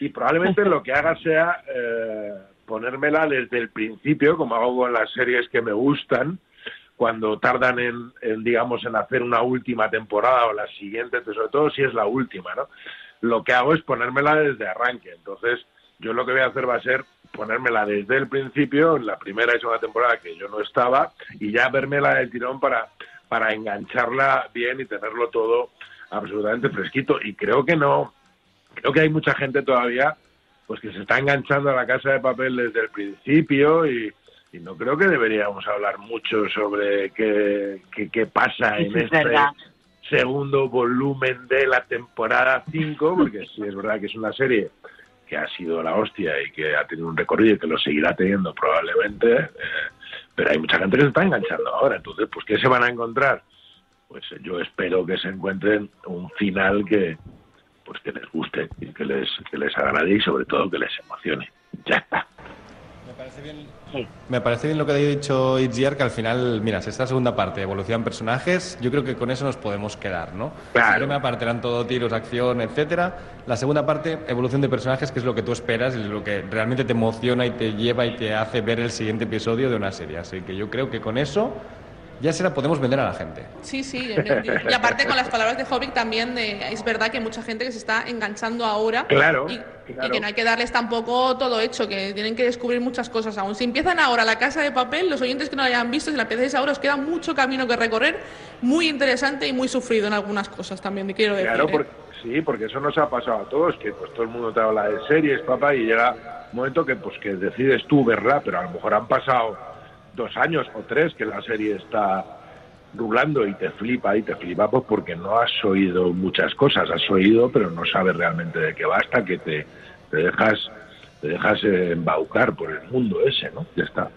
y probablemente lo que haga sea eh, ponérmela desde el principio, como hago con las series que me gustan, cuando tardan en, en, digamos, en hacer una última temporada o la siguiente, sobre todo si es la última, ¿no? Lo que hago es ponérmela desde arranque. Entonces, yo lo que voy a hacer va a ser ponérmela desde el principio, en la primera y segunda temporada que yo no estaba, y ya vermela del tirón para, para engancharla bien y tenerlo todo absolutamente fresquito. Y creo que no, creo que hay mucha gente todavía pues que se está enganchando a la casa de papel desde el principio y, y no creo que deberíamos hablar mucho sobre qué, qué, qué pasa en es este verdad. segundo volumen de la temporada 5, porque sí es verdad que es una serie que ha sido la hostia y que ha tenido un recorrido y que lo seguirá teniendo probablemente, eh, pero hay mucha gente que se está enganchando ahora, entonces, pues, ¿qué se van a encontrar? Pues eh, yo espero que se encuentren un final que pues que les guste y que les, que les agrade y sobre todo que les emocione. Ya está. Me parece bien lo que ha dicho Itziar, que al final, mira, si esta segunda parte evolucionan personajes, yo creo que con eso nos podemos quedar, ¿no? Claro. La primera parte eran todo tiros, acción, etcétera. La segunda parte, evolución de personajes, que es lo que tú esperas y es lo que realmente te emociona y te lleva y te hace ver el siguiente episodio de una serie. Así que yo creo que con eso ya se la podemos vender a la gente. Sí, sí. Y aparte con las palabras de Hobbit también, de, es verdad que hay mucha gente que se está enganchando ahora. Claro, Y, claro. y que no hay que darles tampoco todo hecho, que tienen que descubrir muchas cosas aún. Si empiezan ahora la casa de papel, los oyentes que no la hayan visto, si la empezáis ahora, os queda mucho camino que recorrer, muy interesante y muy sufrido en algunas cosas también, quiero decir. Claro, ¿eh? porque, sí, porque eso nos ha pasado a todos, que pues todo el mundo te habla de series, papá, y llega un momento que pues que decides tú verla, pero a lo mejor han pasado dos años o tres que la serie está rulando y te flipa y te flipa pues porque no has oído muchas cosas, has oído pero no sabes realmente de qué va hasta que te, te dejas te dejas eh, embaucar por el mundo ese, ¿no? Ya está.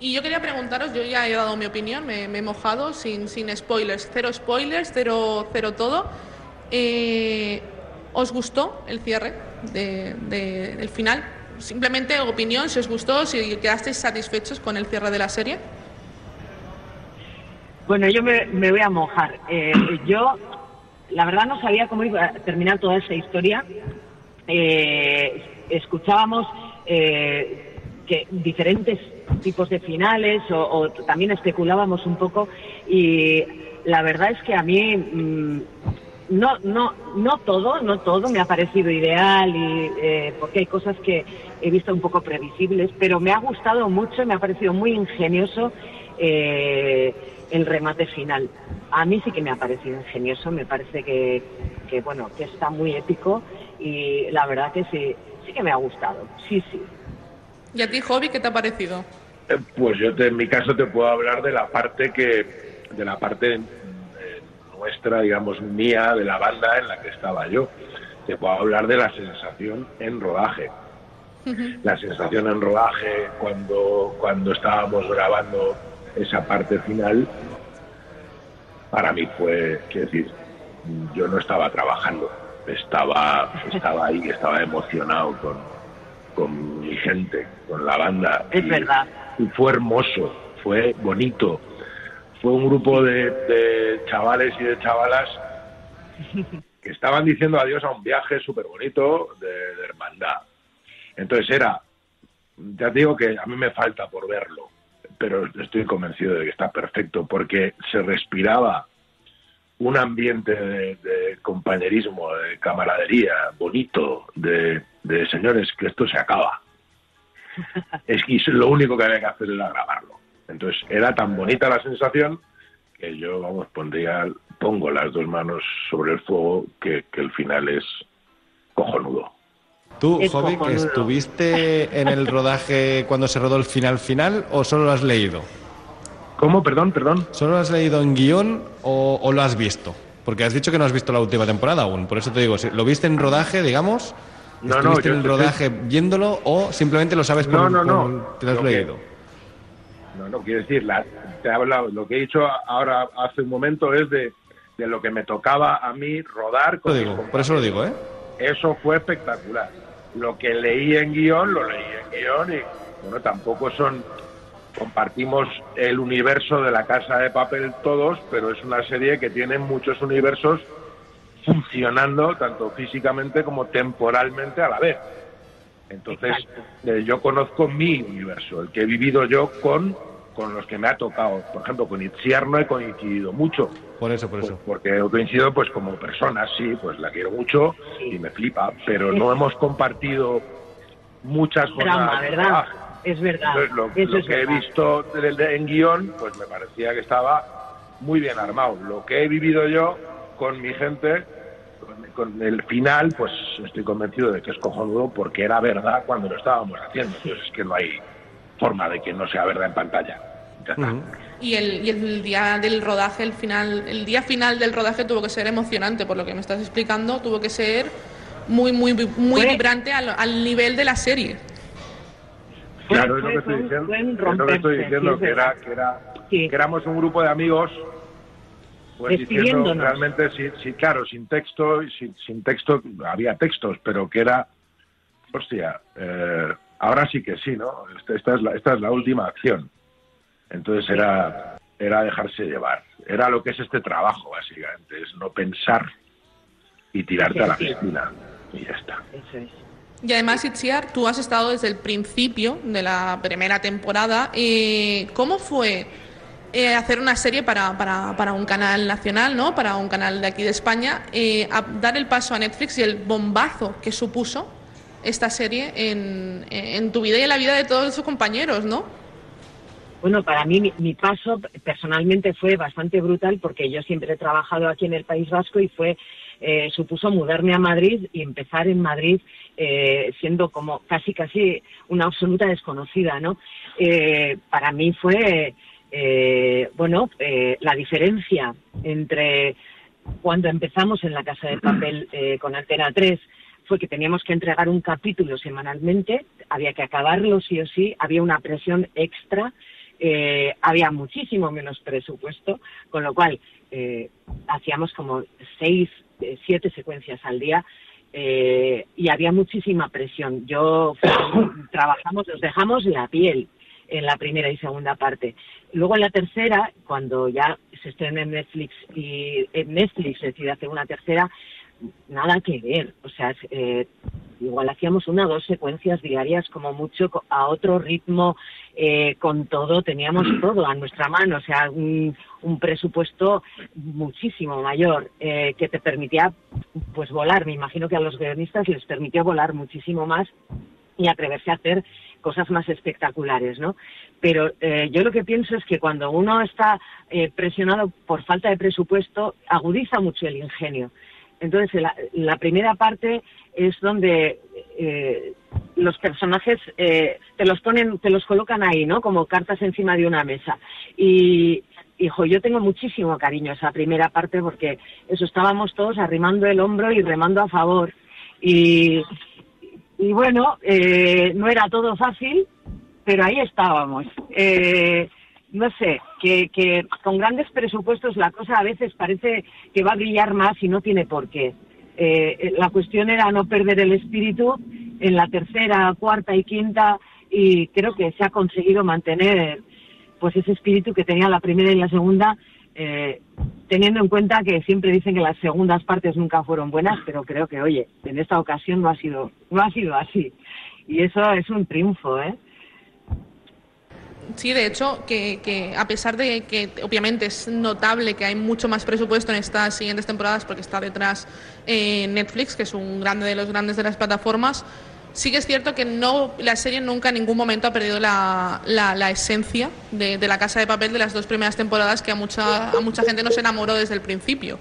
Y yo quería preguntaros, yo ya he dado mi opinión, me, he mojado sin, sin spoilers, cero spoilers, cero, cero todo. Eh, ¿Os gustó el cierre de- de- del final? Simplemente opinión, si os gustó, si quedasteis satisfechos con el cierre de la serie. Bueno, yo me, voy a mojar. Eh, yo, la verdad, no sabía cómo iba a terminar toda esa historia. Eh, escuchábamos eh, que diferentes tipos de finales o, o también especulábamos un poco y la verdad es que a mí mm, no, no, no todo, no todo me ha parecido ideal y eh, porque hay cosas que he visto un poco previsibles, pero me ha gustado mucho, me ha parecido muy ingenioso eh, el remate final. A mí sí que me ha parecido ingenioso, me parece que, que bueno, que está muy épico y la verdad que sí, sí que me ha gustado, sí, sí. ¿Y a ti, Hobby, qué te ha parecido? Eh, Pues yo te- en mi caso te puedo hablar de la parte que, de la parte nuestra, digamos, mía, de la banda en la que estaba yo. Te puedo hablar de la sensación en rodaje. La sensación en rodaje cuando, cuando estábamos grabando esa parte final, para mí fue, quiero decir, yo no estaba trabajando, estaba, estaba ahí, estaba emocionado con, con mi gente, con la banda. Es Y- verdad. y fue hermoso, fue bonito. Fue un grupo de, de chavales y de chavalas que estaban diciendo adiós a un viaje súper bonito de, de hermandad. Entonces era, ya te digo que a mí me falta por verlo, pero estoy convencido de que está perfecto porque se respiraba un ambiente de, de compañerismo, de camaradería bonito, de, de señores, que esto se acaba. Es que lo único que había que hacer era grabarlo. Entonces era tan bonita la sensación que yo, vamos, pondría, pongo las dos manos sobre el fuego que, que el final es cojonudo. Tú, Es Jovi, que cojonudo. estuviste en el rodaje cuando se rodó el final final o solo lo has leído? ¿Cómo? Perdón, perdón. ¿Solo lo has leído en guion o, o lo has visto? Porque has dicho que no has visto la última temporada aún. Por eso te digo, si ¿lo viste en rodaje, digamos? No, no, ¿Estuviste yo en el rodaje viéndolo o simplemente lo sabes por, No, no, no. por- te lo has Lo que- leído? No, no, quiero decir, la- te he hablado, lo que he dicho ahora hace un momento es de, de lo que me tocaba a mí rodar Lo con mis digo, por eso lo digo, ¿eh? Eso fue espectacular. Lo que leí en guion, lo leí en guion y, bueno, tampoco son... Compartimos el universo de la Casa de Papel todos, pero es una serie que tiene muchos universos funcionando tanto físicamente como temporalmente a la vez. Entonces, eh, yo conozco mi universo, el que he vivido yo con, con los que me ha tocado. Por ejemplo, con Itziar no he coincidido mucho. Por eso, por eso. Porque he coincidido pues como persona, sí, pues la quiero mucho y me flipa, pero no hemos compartido muchas Drama, jornadas. ¿verdad? rodaje. Es verdad. Entonces, lo, Eso lo es que he visto en guion, pues me parecía que estaba muy bien armado. Lo que he vivido yo con mi gente, con, con el final, pues estoy convencido de que es cojonudo porque era verdad cuando lo estábamos haciendo. Entonces es que no hay forma de que no sea verdad en pantalla. Ya está. Y el, y el día del rodaje, el final, el día final del rodaje tuvo que ser emocionante, por lo que me estás explicando, tuvo que ser muy, muy, muy Fue- vibrante al, al nivel de la serie. Claro, es lo que estoy diciendo. es lo que estoy diciendo, era, que, era, que éramos un grupo de amigos, pues diciendo realmente, sí, sí, claro, sin texto, sin, sin texto, había textos, pero que era, hostia, eh, ahora sí que sí, ¿no? Esta, esta es la, esta es la última acción. Entonces era, era dejarse llevar. Era lo que es este trabajo, básicamente, es no pensar y tirarte a la piscina. Y ya está. Y además, Itziar, tú has estado desde el principio de la primera temporada. Eh, ¿Cómo fue eh, hacer una serie para, para, para un canal nacional, ¿no? para un canal de aquí de España, eh, a dar el paso a Netflix y el bombazo que supuso esta serie en, en tu vida y en la vida de todos tus compañeros, ¿no? Bueno, para mí mi, mi paso personalmente fue bastante brutal porque yo siempre he trabajado aquí en el País Vasco y fue eh, supuso mudarme a Madrid y empezar en Madrid eh, siendo como casi casi una absoluta desconocida, ¿no? Eh, para mí fue eh, bueno eh, la diferencia entre cuando empezamos en la Casa de Papel eh, con Antena 3 fue que teníamos que entregar un capítulo semanalmente, había que acabarlo sí o sí, había una presión extra, eh, había muchísimo menos presupuesto, con lo cual eh, hacíamos como seis, eh, siete secuencias al día eh, y había muchísima presión. Yo trabajamos, nos dejamos la piel en la primera y segunda parte. Luego en la tercera, cuando ya se estrena en Netflix y en Netflix decide hacer una tercera, nada que ver. O sea, eh, igual hacíamos una o dos secuencias diarias como mucho a otro ritmo, eh, con todo, teníamos todo a nuestra mano, o sea, un, un presupuesto muchísimo mayor eh, que te permitía pues volar. Me imagino que a los guionistas les permitió volar muchísimo más y atreverse a hacer cosas más espectaculares, ¿no? Pero eh, yo lo que pienso es que cuando uno está eh, presionado por falta de presupuesto, agudiza mucho el ingenio. Entonces, la, primera parte es donde eh, los personajes eh, te los ponen, te los colocan ahí, ¿no? Como cartas encima de una mesa. Y, hijo, yo tengo muchísimo cariño a esa primera parte porque eso estábamos todos arrimando el hombro y remando a favor. Y, y bueno, eh, no era todo fácil, pero ahí estábamos. Eh, no sé, que, que con grandes presupuestos la cosa a veces parece que va a brillar más y no tiene por qué. Eh, la cuestión era no perder el espíritu en la tercera, cuarta y quinta y creo que se ha conseguido mantener pues ese espíritu que tenía la primera y la segunda eh, teniendo en cuenta que siempre dicen que las segundas partes nunca fueron buenas pero creo que oye en esta ocasión no ha sido no ha sido así y eso es un triunfo eh Sí, de hecho, que, a pesar de que obviamente es notable que hay mucho más presupuesto en estas siguientes temporadas porque está detrás eh, Netflix, que es un grande de los grandes de las plataformas, sí que es cierto que no la serie nunca en ningún momento ha perdido la, esencia de, la Casa de Papel de las dos primeras temporadas que a mucha, a mucha gente no se enamoró desde el principio.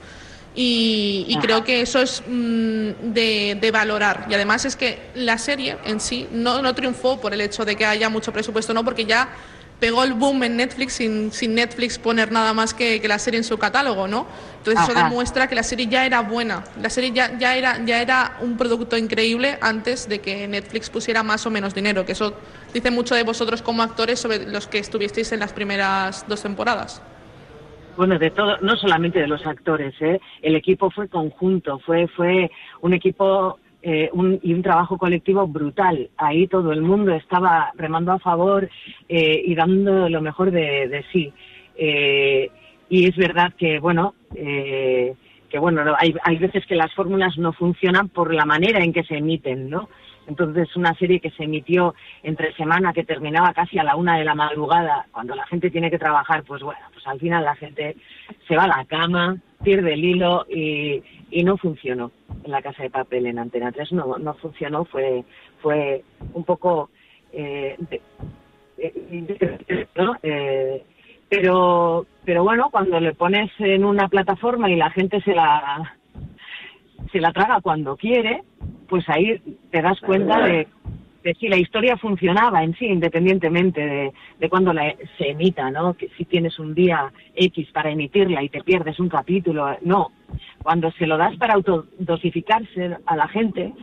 Y, creo que eso es mm, de, valorar. Y además es que la serie en sí no, no triunfó por el hecho de que haya mucho presupuesto, no, porque ya pegó el boom en Netflix sin, sin Netflix poner nada más que, que, la serie en su catálogo, ¿no? Entonces eso demuestra que la serie ya era buena, la serie ya, ya, era, ya era un producto increíble antes de que Netflix pusiera más o menos dinero, que eso dice mucho de vosotros como actores sobre los que estuvisteis en las primeras dos temporadas. Bueno, de todo, no solamente de los actores, ¿eh? el equipo fue conjunto, fue, fue un equipo eh, un, y un trabajo colectivo brutal. Ahí todo el mundo estaba remando a favor eh, y dando lo mejor de, sí. Eh, y es verdad que, bueno, que bueno, hay, hay veces que las fórmulas no funcionan por la manera en que se emiten, ¿no? Entonces, una serie que se emitió entre semana, que terminaba casi a la una de la madrugada, cuando la gente tiene que trabajar, pues bueno, pues al final la gente se va a la cama, pierde el hilo y, y no funcionó en la casa de papel en Antena 3 no, no funcionó fue fue un poco eh, eh, pero pero bueno cuando le pones en una plataforma y la gente se la se la traga cuando quiere pues ahí te das cuenta de de si la historia funcionaba en sí, independientemente de, de cuándo se emita, ¿no? Que si tienes un día X para emitirla y te pierdes un capítulo, no. Cuando se lo das para autodosificarse a la gente,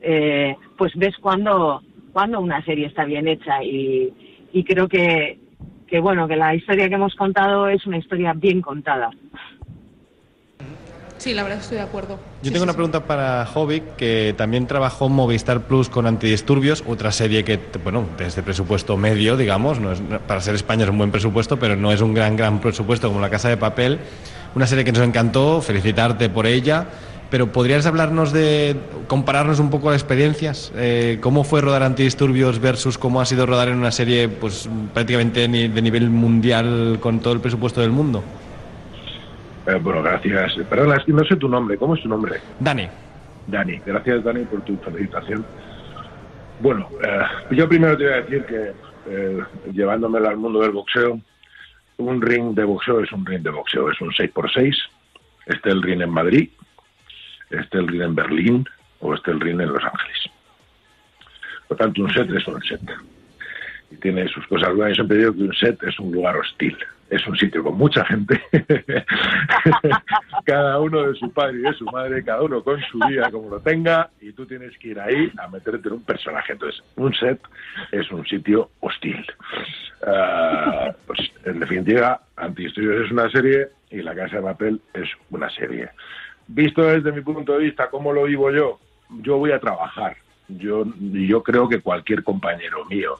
eh, pues ves cuando, cuando una serie está bien hecha y, y creo que, que, bueno, que la historia que hemos contado es una historia bien contada. Sí, la verdad estoy de acuerdo. Yo tengo una pregunta para Jovic, que también trabajó Movistar Plus con Antidisturbios, otra serie que, bueno, desde presupuesto medio, digamos, no es, para ser España es un buen presupuesto, pero no es un gran, gran presupuesto como La Casa de Papel. Una serie que nos encantó, felicitarte por ella. Pero ¿podrías hablarnos de, compararnos un poco las experiencias? Eh, ¿Cómo fue rodar Antidisturbios versus cómo ha sido rodar en una serie pues prácticamente de nivel mundial con todo el presupuesto del mundo? Eh, bueno, gracias. Perdona, es que no sé tu nombre. ¿Cómo es tu nombre? Dani. Dani, gracias Dani por tu felicitación. Bueno, eh, yo primero te voy a decir que eh, llevándomela al mundo del boxeo, un ring de boxeo es un ring de boxeo, es un 6x6. Este el ring en Madrid, este el ring en Berlín o este el ring en Los Ángeles. Por tanto, un set es un set. Y tiene sus cosas buenas. Yo siempre digo que un set es un lugar hostil es un sitio con mucha gente, cada uno de su padre y de su madre, cada uno con su día como lo tenga, y tú tienes que ir ahí a meterte en un personaje. Entonces, un set es un sitio hostil. Ah, pues, en definitiva, Antiestudios es una serie y La Casa de Papel es una serie. Visto desde mi punto de vista, ¿cómo lo vivo yo? Yo voy a trabajar. Yo, yo creo que cualquier compañero mío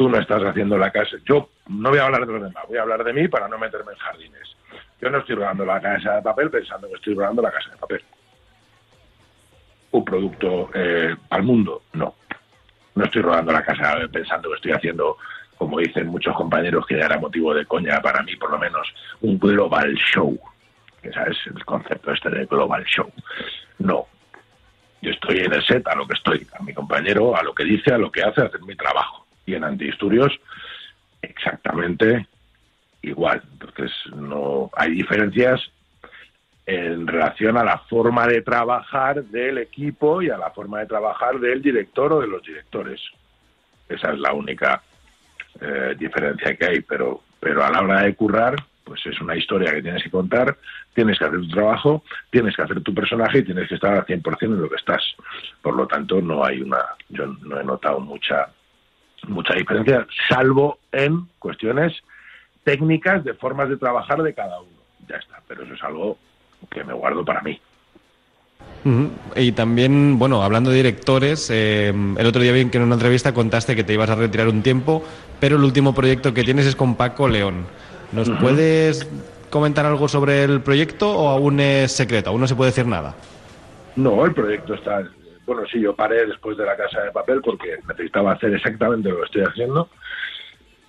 tú no estás haciendo la casa. Yo no voy a hablar de los demás, voy a hablar de mí para no meterme en jardines. Yo no estoy rodando la casa de papel pensando que estoy rodando la casa de papel. Un producto eh, al mundo, no. No estoy rodando la casa pensando que estoy haciendo, como dicen muchos compañeros, que ya era motivo de coña para mí, por lo menos, un global show. Sabes el concepto este de global show. No. Yo estoy en el set a lo que estoy, a mi compañero, a lo que dice, a lo que hace, a hacer mi trabajo en antidisturbios exactamente igual. Entonces, no hay diferencias en relación a la forma de trabajar del equipo y a la forma de trabajar del director o de los directores. Esa es la única eh, diferencia que hay, pero, pero a la hora de currar, pues es una historia que tienes que contar, tienes que hacer tu trabajo, tienes que hacer tu personaje y tienes que estar al 100% en lo que estás. Por lo tanto, no hay una, yo no he notado mucha, mucha diferencia, salvo en cuestiones técnicas de formas de trabajar de cada uno. Ya está, pero eso es algo que me guardo para mí. Y también, bueno, hablando de directores, eh, el otro día vi que en una entrevista contaste que te ibas a retirar un tiempo, pero el último proyecto que tienes es con Paco León. ¿Nos puedes comentar algo sobre el proyecto o aún es secreto? Aún no se puede decir nada. No, el proyecto está. Bueno, sí, yo paré después de la casa de papel porque necesitaba hacer exactamente lo que estoy haciendo.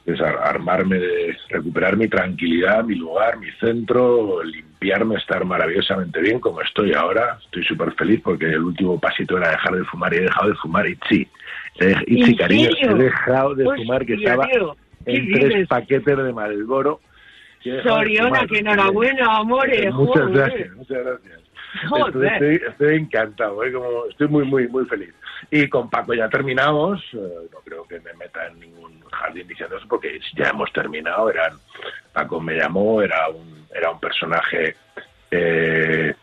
Es ar- armarme de recuperar mi tranquilidad, mi lugar, mi centro, limpiarme, estar maravillosamente bien como estoy ahora. Estoy súper feliz porque el último pasito era dejar de fumar y he dejado de fumar. Y sí, y ¿En sí, cariño, serio? he dejado de Hostia, fumar que estaba tío, ¿qué en tres paquetes de Malboro. Soriona, que enhorabuena, amores. Muchas joder. gracias, muchas gracias. Estoy, Joder. estoy- estoy encantado, ¿eh? Como estoy muy, muy, muy feliz. Y con Paco ya terminamos, eh, no creo que me meta en ningún jardín diciendo eso porque ya hemos terminado. Eran, Paco me llamó, era un, era un personaje eh,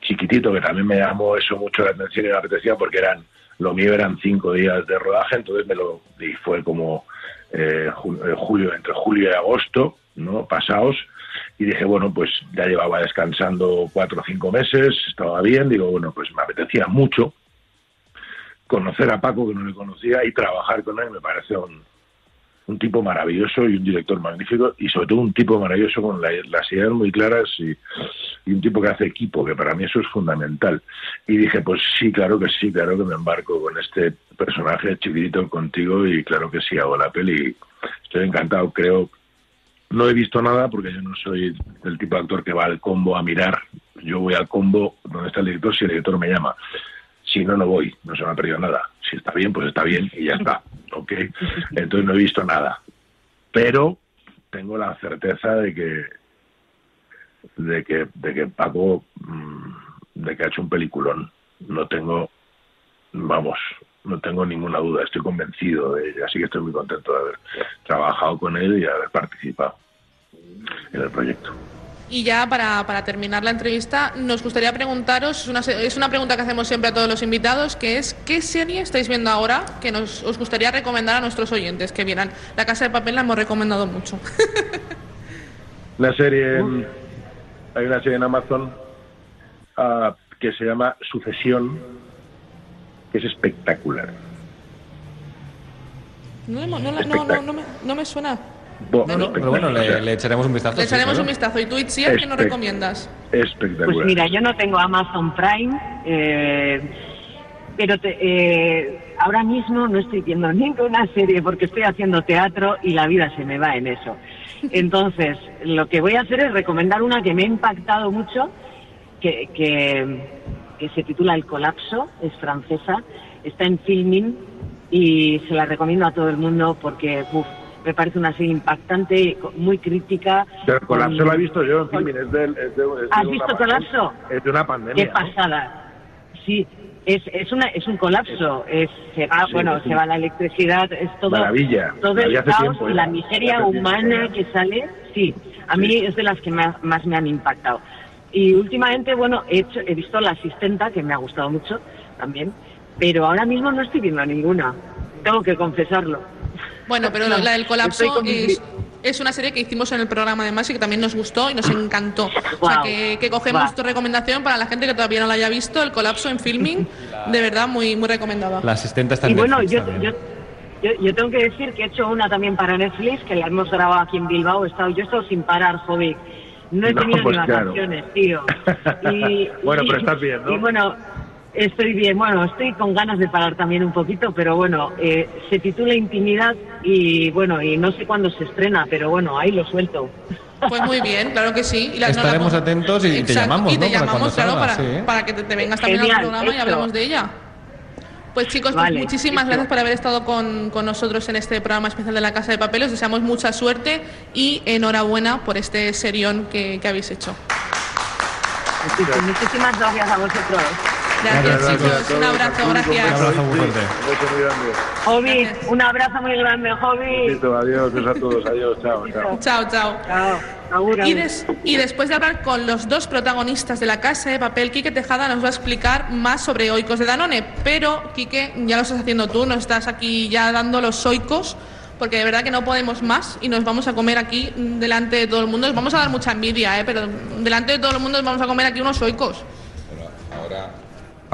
chiquitito que también me llamó eso mucho la atención y me apetecía porque eran, lo mío eran cinco días de rodaje, entonces me lo, y fue como eh, eh, julio, entre julio y agosto, ¿no? Pasados, y dije, bueno, pues ya llevaba descansando cuatro o cinco meses, estaba bien, digo, bueno, pues me apetecía mucho conocer a Paco que no le conocía y trabajar con él, me parece un, un tipo maravilloso y un director magnífico y sobre todo un tipo maravilloso con la- las ideas muy claras y, y un tipo que hace equipo, que para mí eso es fundamental. Y dije, pues sí, claro que sí, claro que me embarco con este personaje chiquitito contigo y claro que sí hago la peli. Estoy encantado, creo. No he visto nada porque yo no soy el tipo de actor que va al combo a mirar. Yo voy al combo donde está el director si el director me llama. Si no, no voy, no se me ha perdido nada. Si está bien, pues está bien y ya está. ¿ok? Entonces no he visto nada. Pero tengo la certeza de que de que de que Paco mm, de que ha hecho un peliculón. No tengo vamos, no tengo ninguna duda, estoy convencido de ello, así que estoy muy contento de haber trabajado con él y de haber participado en el proyecto. Y ya para, para terminar la entrevista, nos gustaría preguntaros, es una, es una pregunta que hacemos siempre a todos los invitados, que es ¿qué serie estáis viendo ahora que nos, os gustaría recomendar a nuestros oyentes que vieran? La Casa de Papel la hemos recomendado mucho. Una serie, en- hay una serie en Amazon ah, que se llama Sucesión, es espectacular. No, no no, no, no me, no me suena. Bo- No, no, pero bueno, le, le echaremos un vistazo. Le echaremos un vistazo. ¿Y tú, Itziar, qué nos recomiendas? Espectacular. Pues mira, yo no tengo Amazon Prime, eh, pero te- eh, ahora mismo no estoy viendo ninguna serie porque estoy haciendo teatro y la vida se me va en eso. Entonces, lo que voy a hacer es recomendar una que me ha impactado mucho, que, que, que se titula El colapso, es francesa, está en filming y se la recomiendo a todo el mundo porque uf, me parece una serie impactante, muy crítica. Pero el colapso lo he visto yo en filming, es de, es de- es de ¿Has visto colapso? Es de una pandemia. Qué ¿no? pasada. Sí, es, es, una, es un colapso. Es, se va, Sí, bueno, sí. se va la electricidad, es todo, Maravilla. todo La el caos tiempo la La miseria humana que sale. Sí, a mí es de las que más, más me han impactado. Y últimamente, bueno, he, hecho, he visto La Asistenta, que me ha gustado mucho también, pero ahora mismo no estoy viendo ninguna. Tengo que confesarlo. Bueno, pero No, la del colapso con- es, es una serie que hicimos en el programa además y que también nos gustó y nos encantó. O sea, que, que cogemos tu recomendación para la gente que todavía no la haya visto, el colapso en filming, de verdad muy, muy recomendada. La asistente está en Y bueno, Netflix yo, yo, yo, yo tengo que decir que he hecho una también para Netflix, que la hemos grabado aquí en Bilbao. He estado, yo he estado sin parar, joder. No he No, tenido pues ni claro. vacaciones, tío. Y, Bueno, y- pero estás bien, ¿no? Y bueno, estoy bien. Bueno, estoy con ganas de parar también un poquito, pero bueno, eh, se titula Intimidad y bueno, y no sé cuándo se estrena, pero bueno, ahí lo suelto. Pues muy bien, claro que sí. Y la- no la Estaremos pon- atentos y te llamamos, Y te ¿no? Para llamamos, cuando claro, salga, para, sí. para que te, te vengas también al Genial, programa y hablemos de ella. Pues chicos, pues muchísimas gracias por haber estado con, con nosotros en este programa especial de la Casa de Papel. Os deseamos mucha suerte y enhorabuena por este serión que, que habéis hecho. Muchísimas gracias a vosotros. Gracias, chicos. Un abrazo, gracias. Un abrazo muy fuerte. Un beso muy grande. Jovi, un abrazo muy grande. Besito, adiós, besos a todos, adiós, chao, chao. Chao, chao. Chao. Y, des- y después de hablar con los dos protagonistas de la casa de papel, Quique Tejada nos va a explicar más sobre oicos de Danone. Pero, Quique, ya lo estás haciendo tú, nos estás aquí ya dando los oicos, porque de verdad que no podemos más y nos vamos a comer aquí delante de todo el mundo. Nos vamos a dar mucha envidia, ¿eh? pero delante de todo el mundo nos vamos a comer aquí unos oicos. Ahora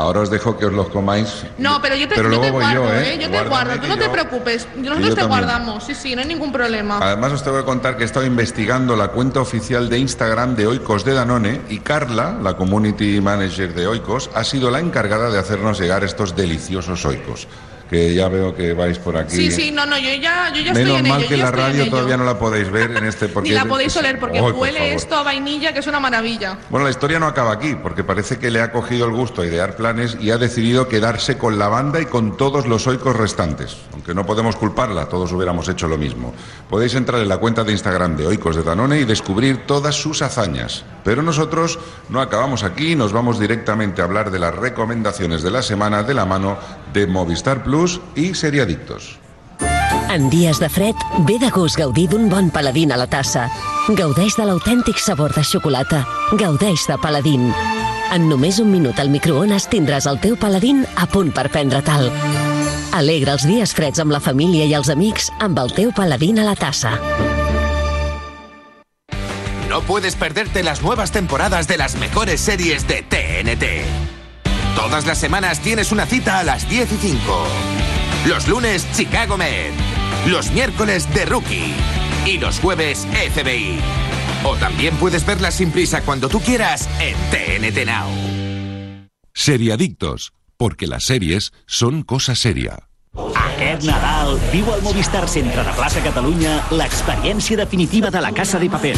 os dejo que os los comáis. No, pero yo te, Pero yo te luego voy guardo, yo, ¿eh? ¿eh? Yo te Guárdame guardo, tú no te preocupes. Nosotros te guardamos, sí, sí, no hay ningún problema. Además os tengo que contar que he estado investigando la cuenta oficial de Instagram de Oikos de Danone y Carla, la community manager de Oikos, ha sido la encargada de hacernos llegar estos deliciosos Oikos. Que ya veo que vais por aquí. Sí, sí, no, no, yo ya, yo ya estoy Menos en mal ello. que la estoy radio todavía no la podéis ver en este porque Ni la podéis oler porque huele esto a vainilla que es una maravilla. Bueno, la historia no acaba aquí, porque parece que le ha cogido el gusto a idear planes y ha decidido quedarse con la banda y con todos los oicos restantes. Aunque no podemos culparla, todos hubiéramos hecho lo mismo. Podéis entrar en la cuenta de Instagram de Oicos de Danone y descubrir todas sus hazañas. Pero nosotros no acabamos aquí, nos vamos directamente a hablar de las recomendaciones de la semana de la mano de Movistar Plus y Seriadictos. En dies de fred, ve de gust gaudir d'un bon paladín a la tassa. Gaudeix de l'autèntic sabor de xocolata. Gaudeix de paladín. En només un minut al microones tindràs el teu paladín a punt per prendre tal. Alegra els dies freds amb la família i els amics amb el teu paladín a la tassa. No puedes perderte las nuevas temporadas de las mejores series de TNT. Todas las semanas tienes una cita a las 10 y 5. Los lunes, Chicago Med. Los miércoles, The Rookie. Y los jueves, FBI. O también puedes verlas sin prisa cuando tú quieras en TNT Now. Seriadictos, porque las series son cosa seria. Aquest Nadal viu al Movistar Centre de Plaça Catalunya l'experiència definitiva de la Casa de Paper.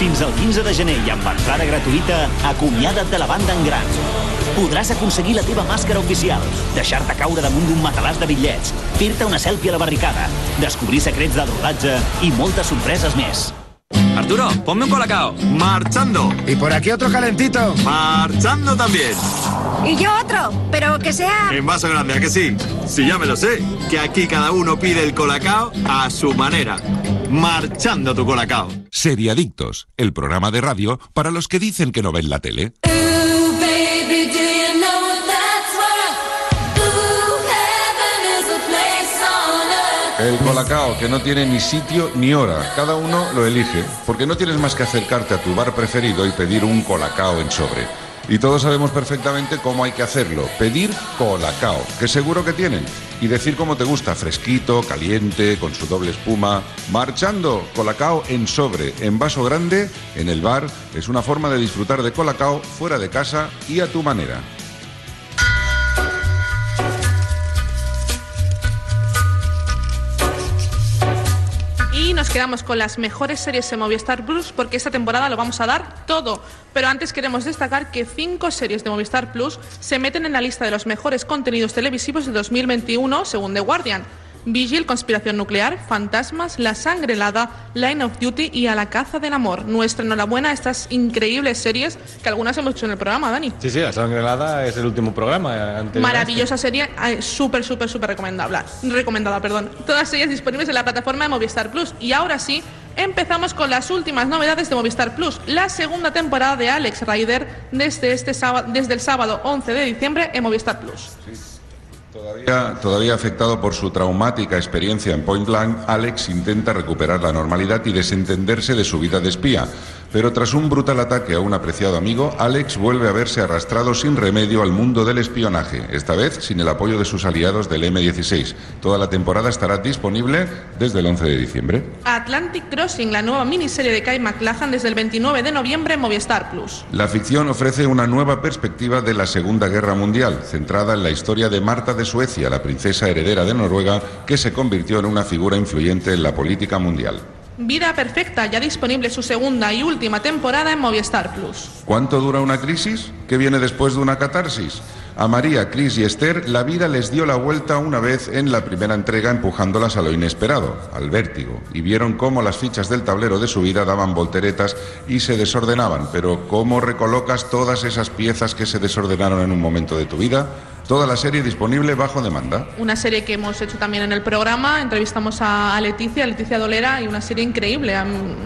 Fins al 15 de gener i amb entrada gratuïta, acomiada't de la banda en gran. Podràs aconseguir la teva màscara oficial, deixar-te caure damunt d'un matalàs de bitllets, fer-te una selfie a la barricada, descobrir secrets del rodatge i moltes sorpreses més. Arturo, ponme un colacao. Marchando. Y por aquí otro calentito. Marchando también. Y yo otro, pero que sea... En vaso grande, ¿a que sí? Sí, ya me lo sé. Que aquí cada uno pide el colacao a su manera. Marchando tu colacao. Seriadictos, el programa de radio para los que dicen que no ven la tele. El colacao, que no tiene ni sitio ni hora, cada uno lo elige, porque no tienes más que acercarte a tu bar preferido y pedir un colacao en sobre. Y todos sabemos perfectamente cómo hay que hacerlo, pedir colacao, que seguro que tienen, y decir cómo te gusta, fresquito, caliente, con su doble espuma, marchando, colacao en sobre, en vaso grande, en el bar, es una forma de disfrutar de colacao fuera de casa y a tu manera. Nos quedamos con las mejores series de Movistar Plus porque esta temporada lo vamos a dar todo. Pero antes queremos destacar que cinco series de Movistar Plus se meten en la lista de los mejores contenidos televisivos de 2021 según The Guardian. Vigil, Conspiración Nuclear, Fantasmas, La Sangre Helada, Line of Duty y A la Caza del Amor. Nuestra enhorabuena a estas increíbles series que algunas hemos hecho en el programa, Dani. Sí, sí, La Sangre Helada es el último programa. eh, este. Maravillosa serie, súper, súper, súper recomendable. Recomendada, perdón. Todas ellas disponibles en la plataforma de Movistar Plus. Y ahora sí, empezamos con las últimas novedades de Movistar Plus. La segunda temporada de Alex Rider desde, este sábado, desde el sábado 11 de diciembre en Movistar Plus. Todavía, afectado por su traumática experiencia en Point Blank, Alex intenta recuperar la normalidad y desentenderse de su vida de espía. Pero tras un brutal ataque a un apreciado amigo, Alex vuelve a verse arrastrado sin remedio al mundo del espionaje, esta vez sin el apoyo de sus aliados del M16. Toda la temporada estará disponible desde el 11 de diciembre. Atlantic Crossing, la nueva miniserie de Kai McLachlan desde el 29 de noviembre en Movistar Plus. La ficción ofrece una nueva perspectiva de la Segunda Guerra Mundial, centrada en la historia de Marta de Suecia, la princesa heredera de Noruega, que se convirtió en una figura influyente en la política mundial. Vida Perfecta, ya disponible su segunda y última temporada en Movistar Plus. ¿Cuánto dura una crisis? ¿Qué viene después de una catarsis? A María, Cris y Esther la vida les dio la vuelta una vez en la primera entrega empujándolas a lo inesperado, al vértigo, y vieron cómo las fichas del tablero de su vida daban volteretas y se desordenaban. Pero ¿cómo recolocas todas esas piezas que se desordenaron en un momento de tu vida? Toda la serie disponible bajo demanda. Una serie que hemos hecho también en el programa, entrevistamos a a Leticia, Leticia Dolera, y una serie increíble.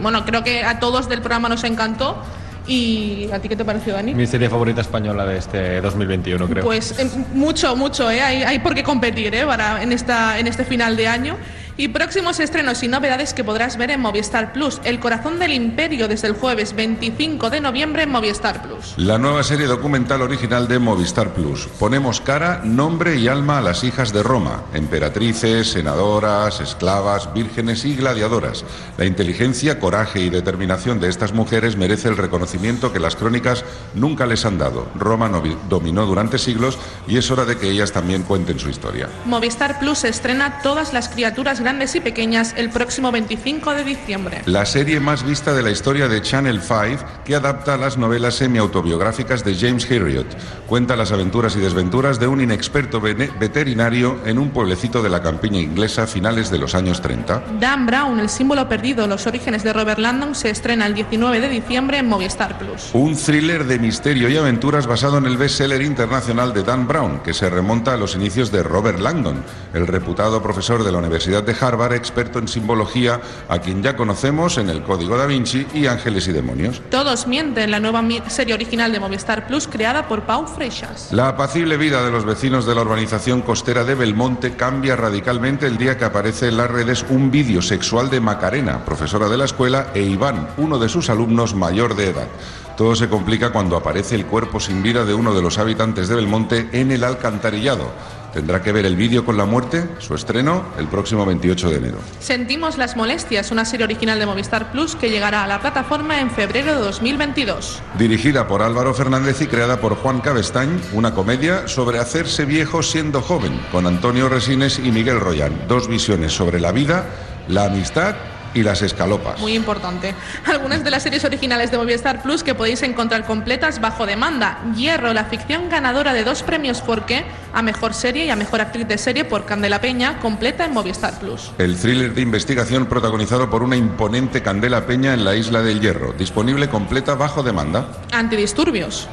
Bueno, creo que a todos del programa nos encantó. ¿Y a ti qué te pareció, Dani? Mi serie favorita española de este 2021, creo. Pues eh, mucho, mucho, ¿eh? Hay, hay por qué competir ¿eh? Para, en, esta, en este final de año. Y próximos estrenos y novedades que podrás ver en Movistar Plus. El corazón del imperio desde el jueves 25 de noviembre en Movistar Plus. La nueva serie documental original de Movistar Plus. Ponemos cara, nombre y alma a las hijas de Roma, emperatrices, senadoras, esclavas, vírgenes y gladiadoras. La inteligencia, coraje y determinación de estas mujeres merece el reconocimiento que las crónicas nunca les han dado. Roma novi- dominó durante siglos y es hora de que ellas también cuenten su historia. Movistar Plus estrena todas las criaturas grandes y pequeñas el próximo 25 de diciembre. La serie más vista de la historia de Channel 5 que adapta las novelas semi-autobiográficas de James Herriot. Cuenta las aventuras y desventuras de un inexperto veterinario en un pueblecito de la campiña inglesa a finales de los años 30. Dan Brown, el símbolo perdido, los orígenes de Robert Landon, se estrena el 19 de diciembre en Movistar Plus. Un thriller de misterio y aventuras basado en el bestseller internacional de Dan Brown, que se remonta a los inicios de Robert Langdon, el reputado profesor de la Universidad de Harvard, experto en simbología, a quien ya conocemos en El Código da Vinci y Ángeles y Demonios. Todos mienten, la nueva serie original de Movistar Plus creada por Pau Freixas. La apacible vida de los vecinos de la urbanización costera de Belmonte cambia radicalmente el día que aparece en las redes un vídeo sexual de Macarena, profesora de la escuela, e Iván, uno de sus alumnos mayor de edad. Todo se complica cuando aparece el cuerpo sin vida de uno de los habitantes de Belmonte en el alcantarillado. ¿Tendrá que ver el vídeo con la muerte? Su estreno el próximo 28 de enero. Sentimos las molestias, una serie original de Movistar Plus que llegará a la plataforma en febrero de 2022. Dirigida por Álvaro Fernández y creada por Juan Cabestañ, una comedia sobre hacerse viejo siendo joven, con Antonio Resines y Miguel Royán. Dos visiones sobre la vida, la amistad y las escalopas. Muy importante. Algunas de las series originales de Movistar Plus que podéis encontrar completas bajo demanda. Hierro, la ficción ganadora de dos premios Forqué a mejor serie y a mejor actriz de serie por Candela Peña, completa en Movistar Plus. El thriller de investigación protagonizado por una imponente Candela Peña en la Isla del Hierro, disponible completa bajo demanda. Antidisturbios.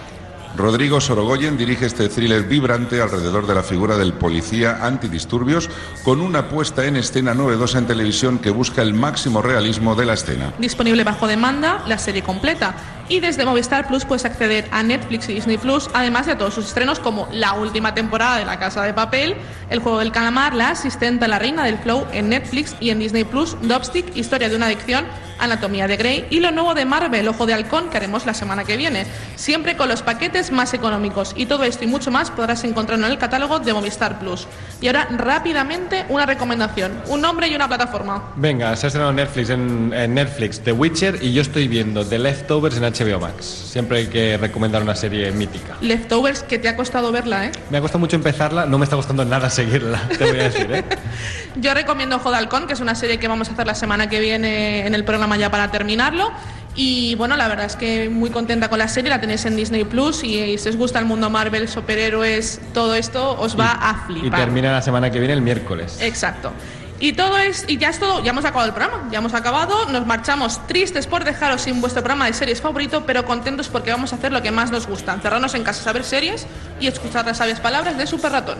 Rodrigo Sorogoyen dirige este thriller vibrante alrededor de la figura del policía antidisturbios con una puesta en escena novedosa en televisión que busca el máximo realismo de la escena. Disponible bajo demanda, la serie completa. Y desde Movistar Plus puedes acceder a Netflix y Disney Plus, además de a todos sus estrenos como la última temporada de La Casa de Papel, El Juego del Calamar, La Asistenta, La Reina del Flow en Netflix y en Disney Plus, Dopstick, Historia de una Adicción, Anatomía de Grey y lo nuevo de Marvel, Ojo de Halcón, que haremos la semana que viene. Siempre con los paquetes más económicos. Y todo esto y mucho más podrás encontrarlo en el catálogo de Movistar Plus. Y ahora, rápidamente, una recomendación. Un nombre y una plataforma. Venga, se ha estrenado Netflix en, Netflix The Witcher y yo estoy viendo The Leftovers en HBO Max. Siempre hay que recomendar una serie mítica. Leftovers, que te ha costado verla, ¿eh? Me ha costado mucho empezarla, no me está costando nada seguirla, te voy a decir, ¿eh? Yo recomiendo Halcón, que es una serie que vamos a hacer la semana que viene en el programa ya para terminarlo. Y bueno, la verdad es que muy contenta con la serie, la tenéis en Disney Plus y, si os gusta el mundo Marvel, superhéroes, todo esto, os va a Y flipar. termina la semana que viene el miércoles. Exacto. Y todo es, y ya es todo, ya hemos acabado el programa, ya hemos acabado, nos marchamos tristes por dejaros sin vuestro programa de series favorito, pero contentos porque vamos a hacer lo que más nos gusta, encerrarnos en casa, saber series y escuchar las sabias palabras de Super Ratón.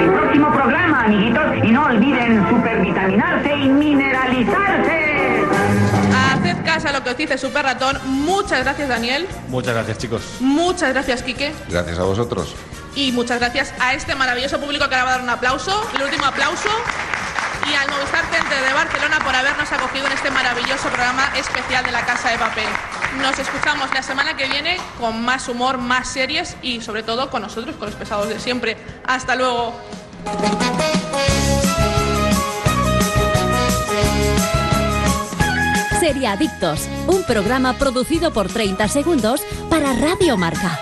El próximo programa, amiguitos, y no olviden supervitaminarse y mineralizarse. Haced caso a lo que os dice Super Ratón. Muchas gracias, Daniel. Muchas gracias, chicos. Muchas gracias, Quique. Gracias a vosotros. Y muchas gracias a este maravilloso público que ahora va a dar un aplauso, el último aplauso. Y al Movistar Center de Barcelona por habernos acogido en este maravilloso programa especial de la Casa de Papel. Nos escuchamos la semana que viene con más humor, más series y sobre todo con nosotros, con los pesados de siempre. Hasta luego. Seriadictos, un programa producido por 30 segundos para Radio Marca.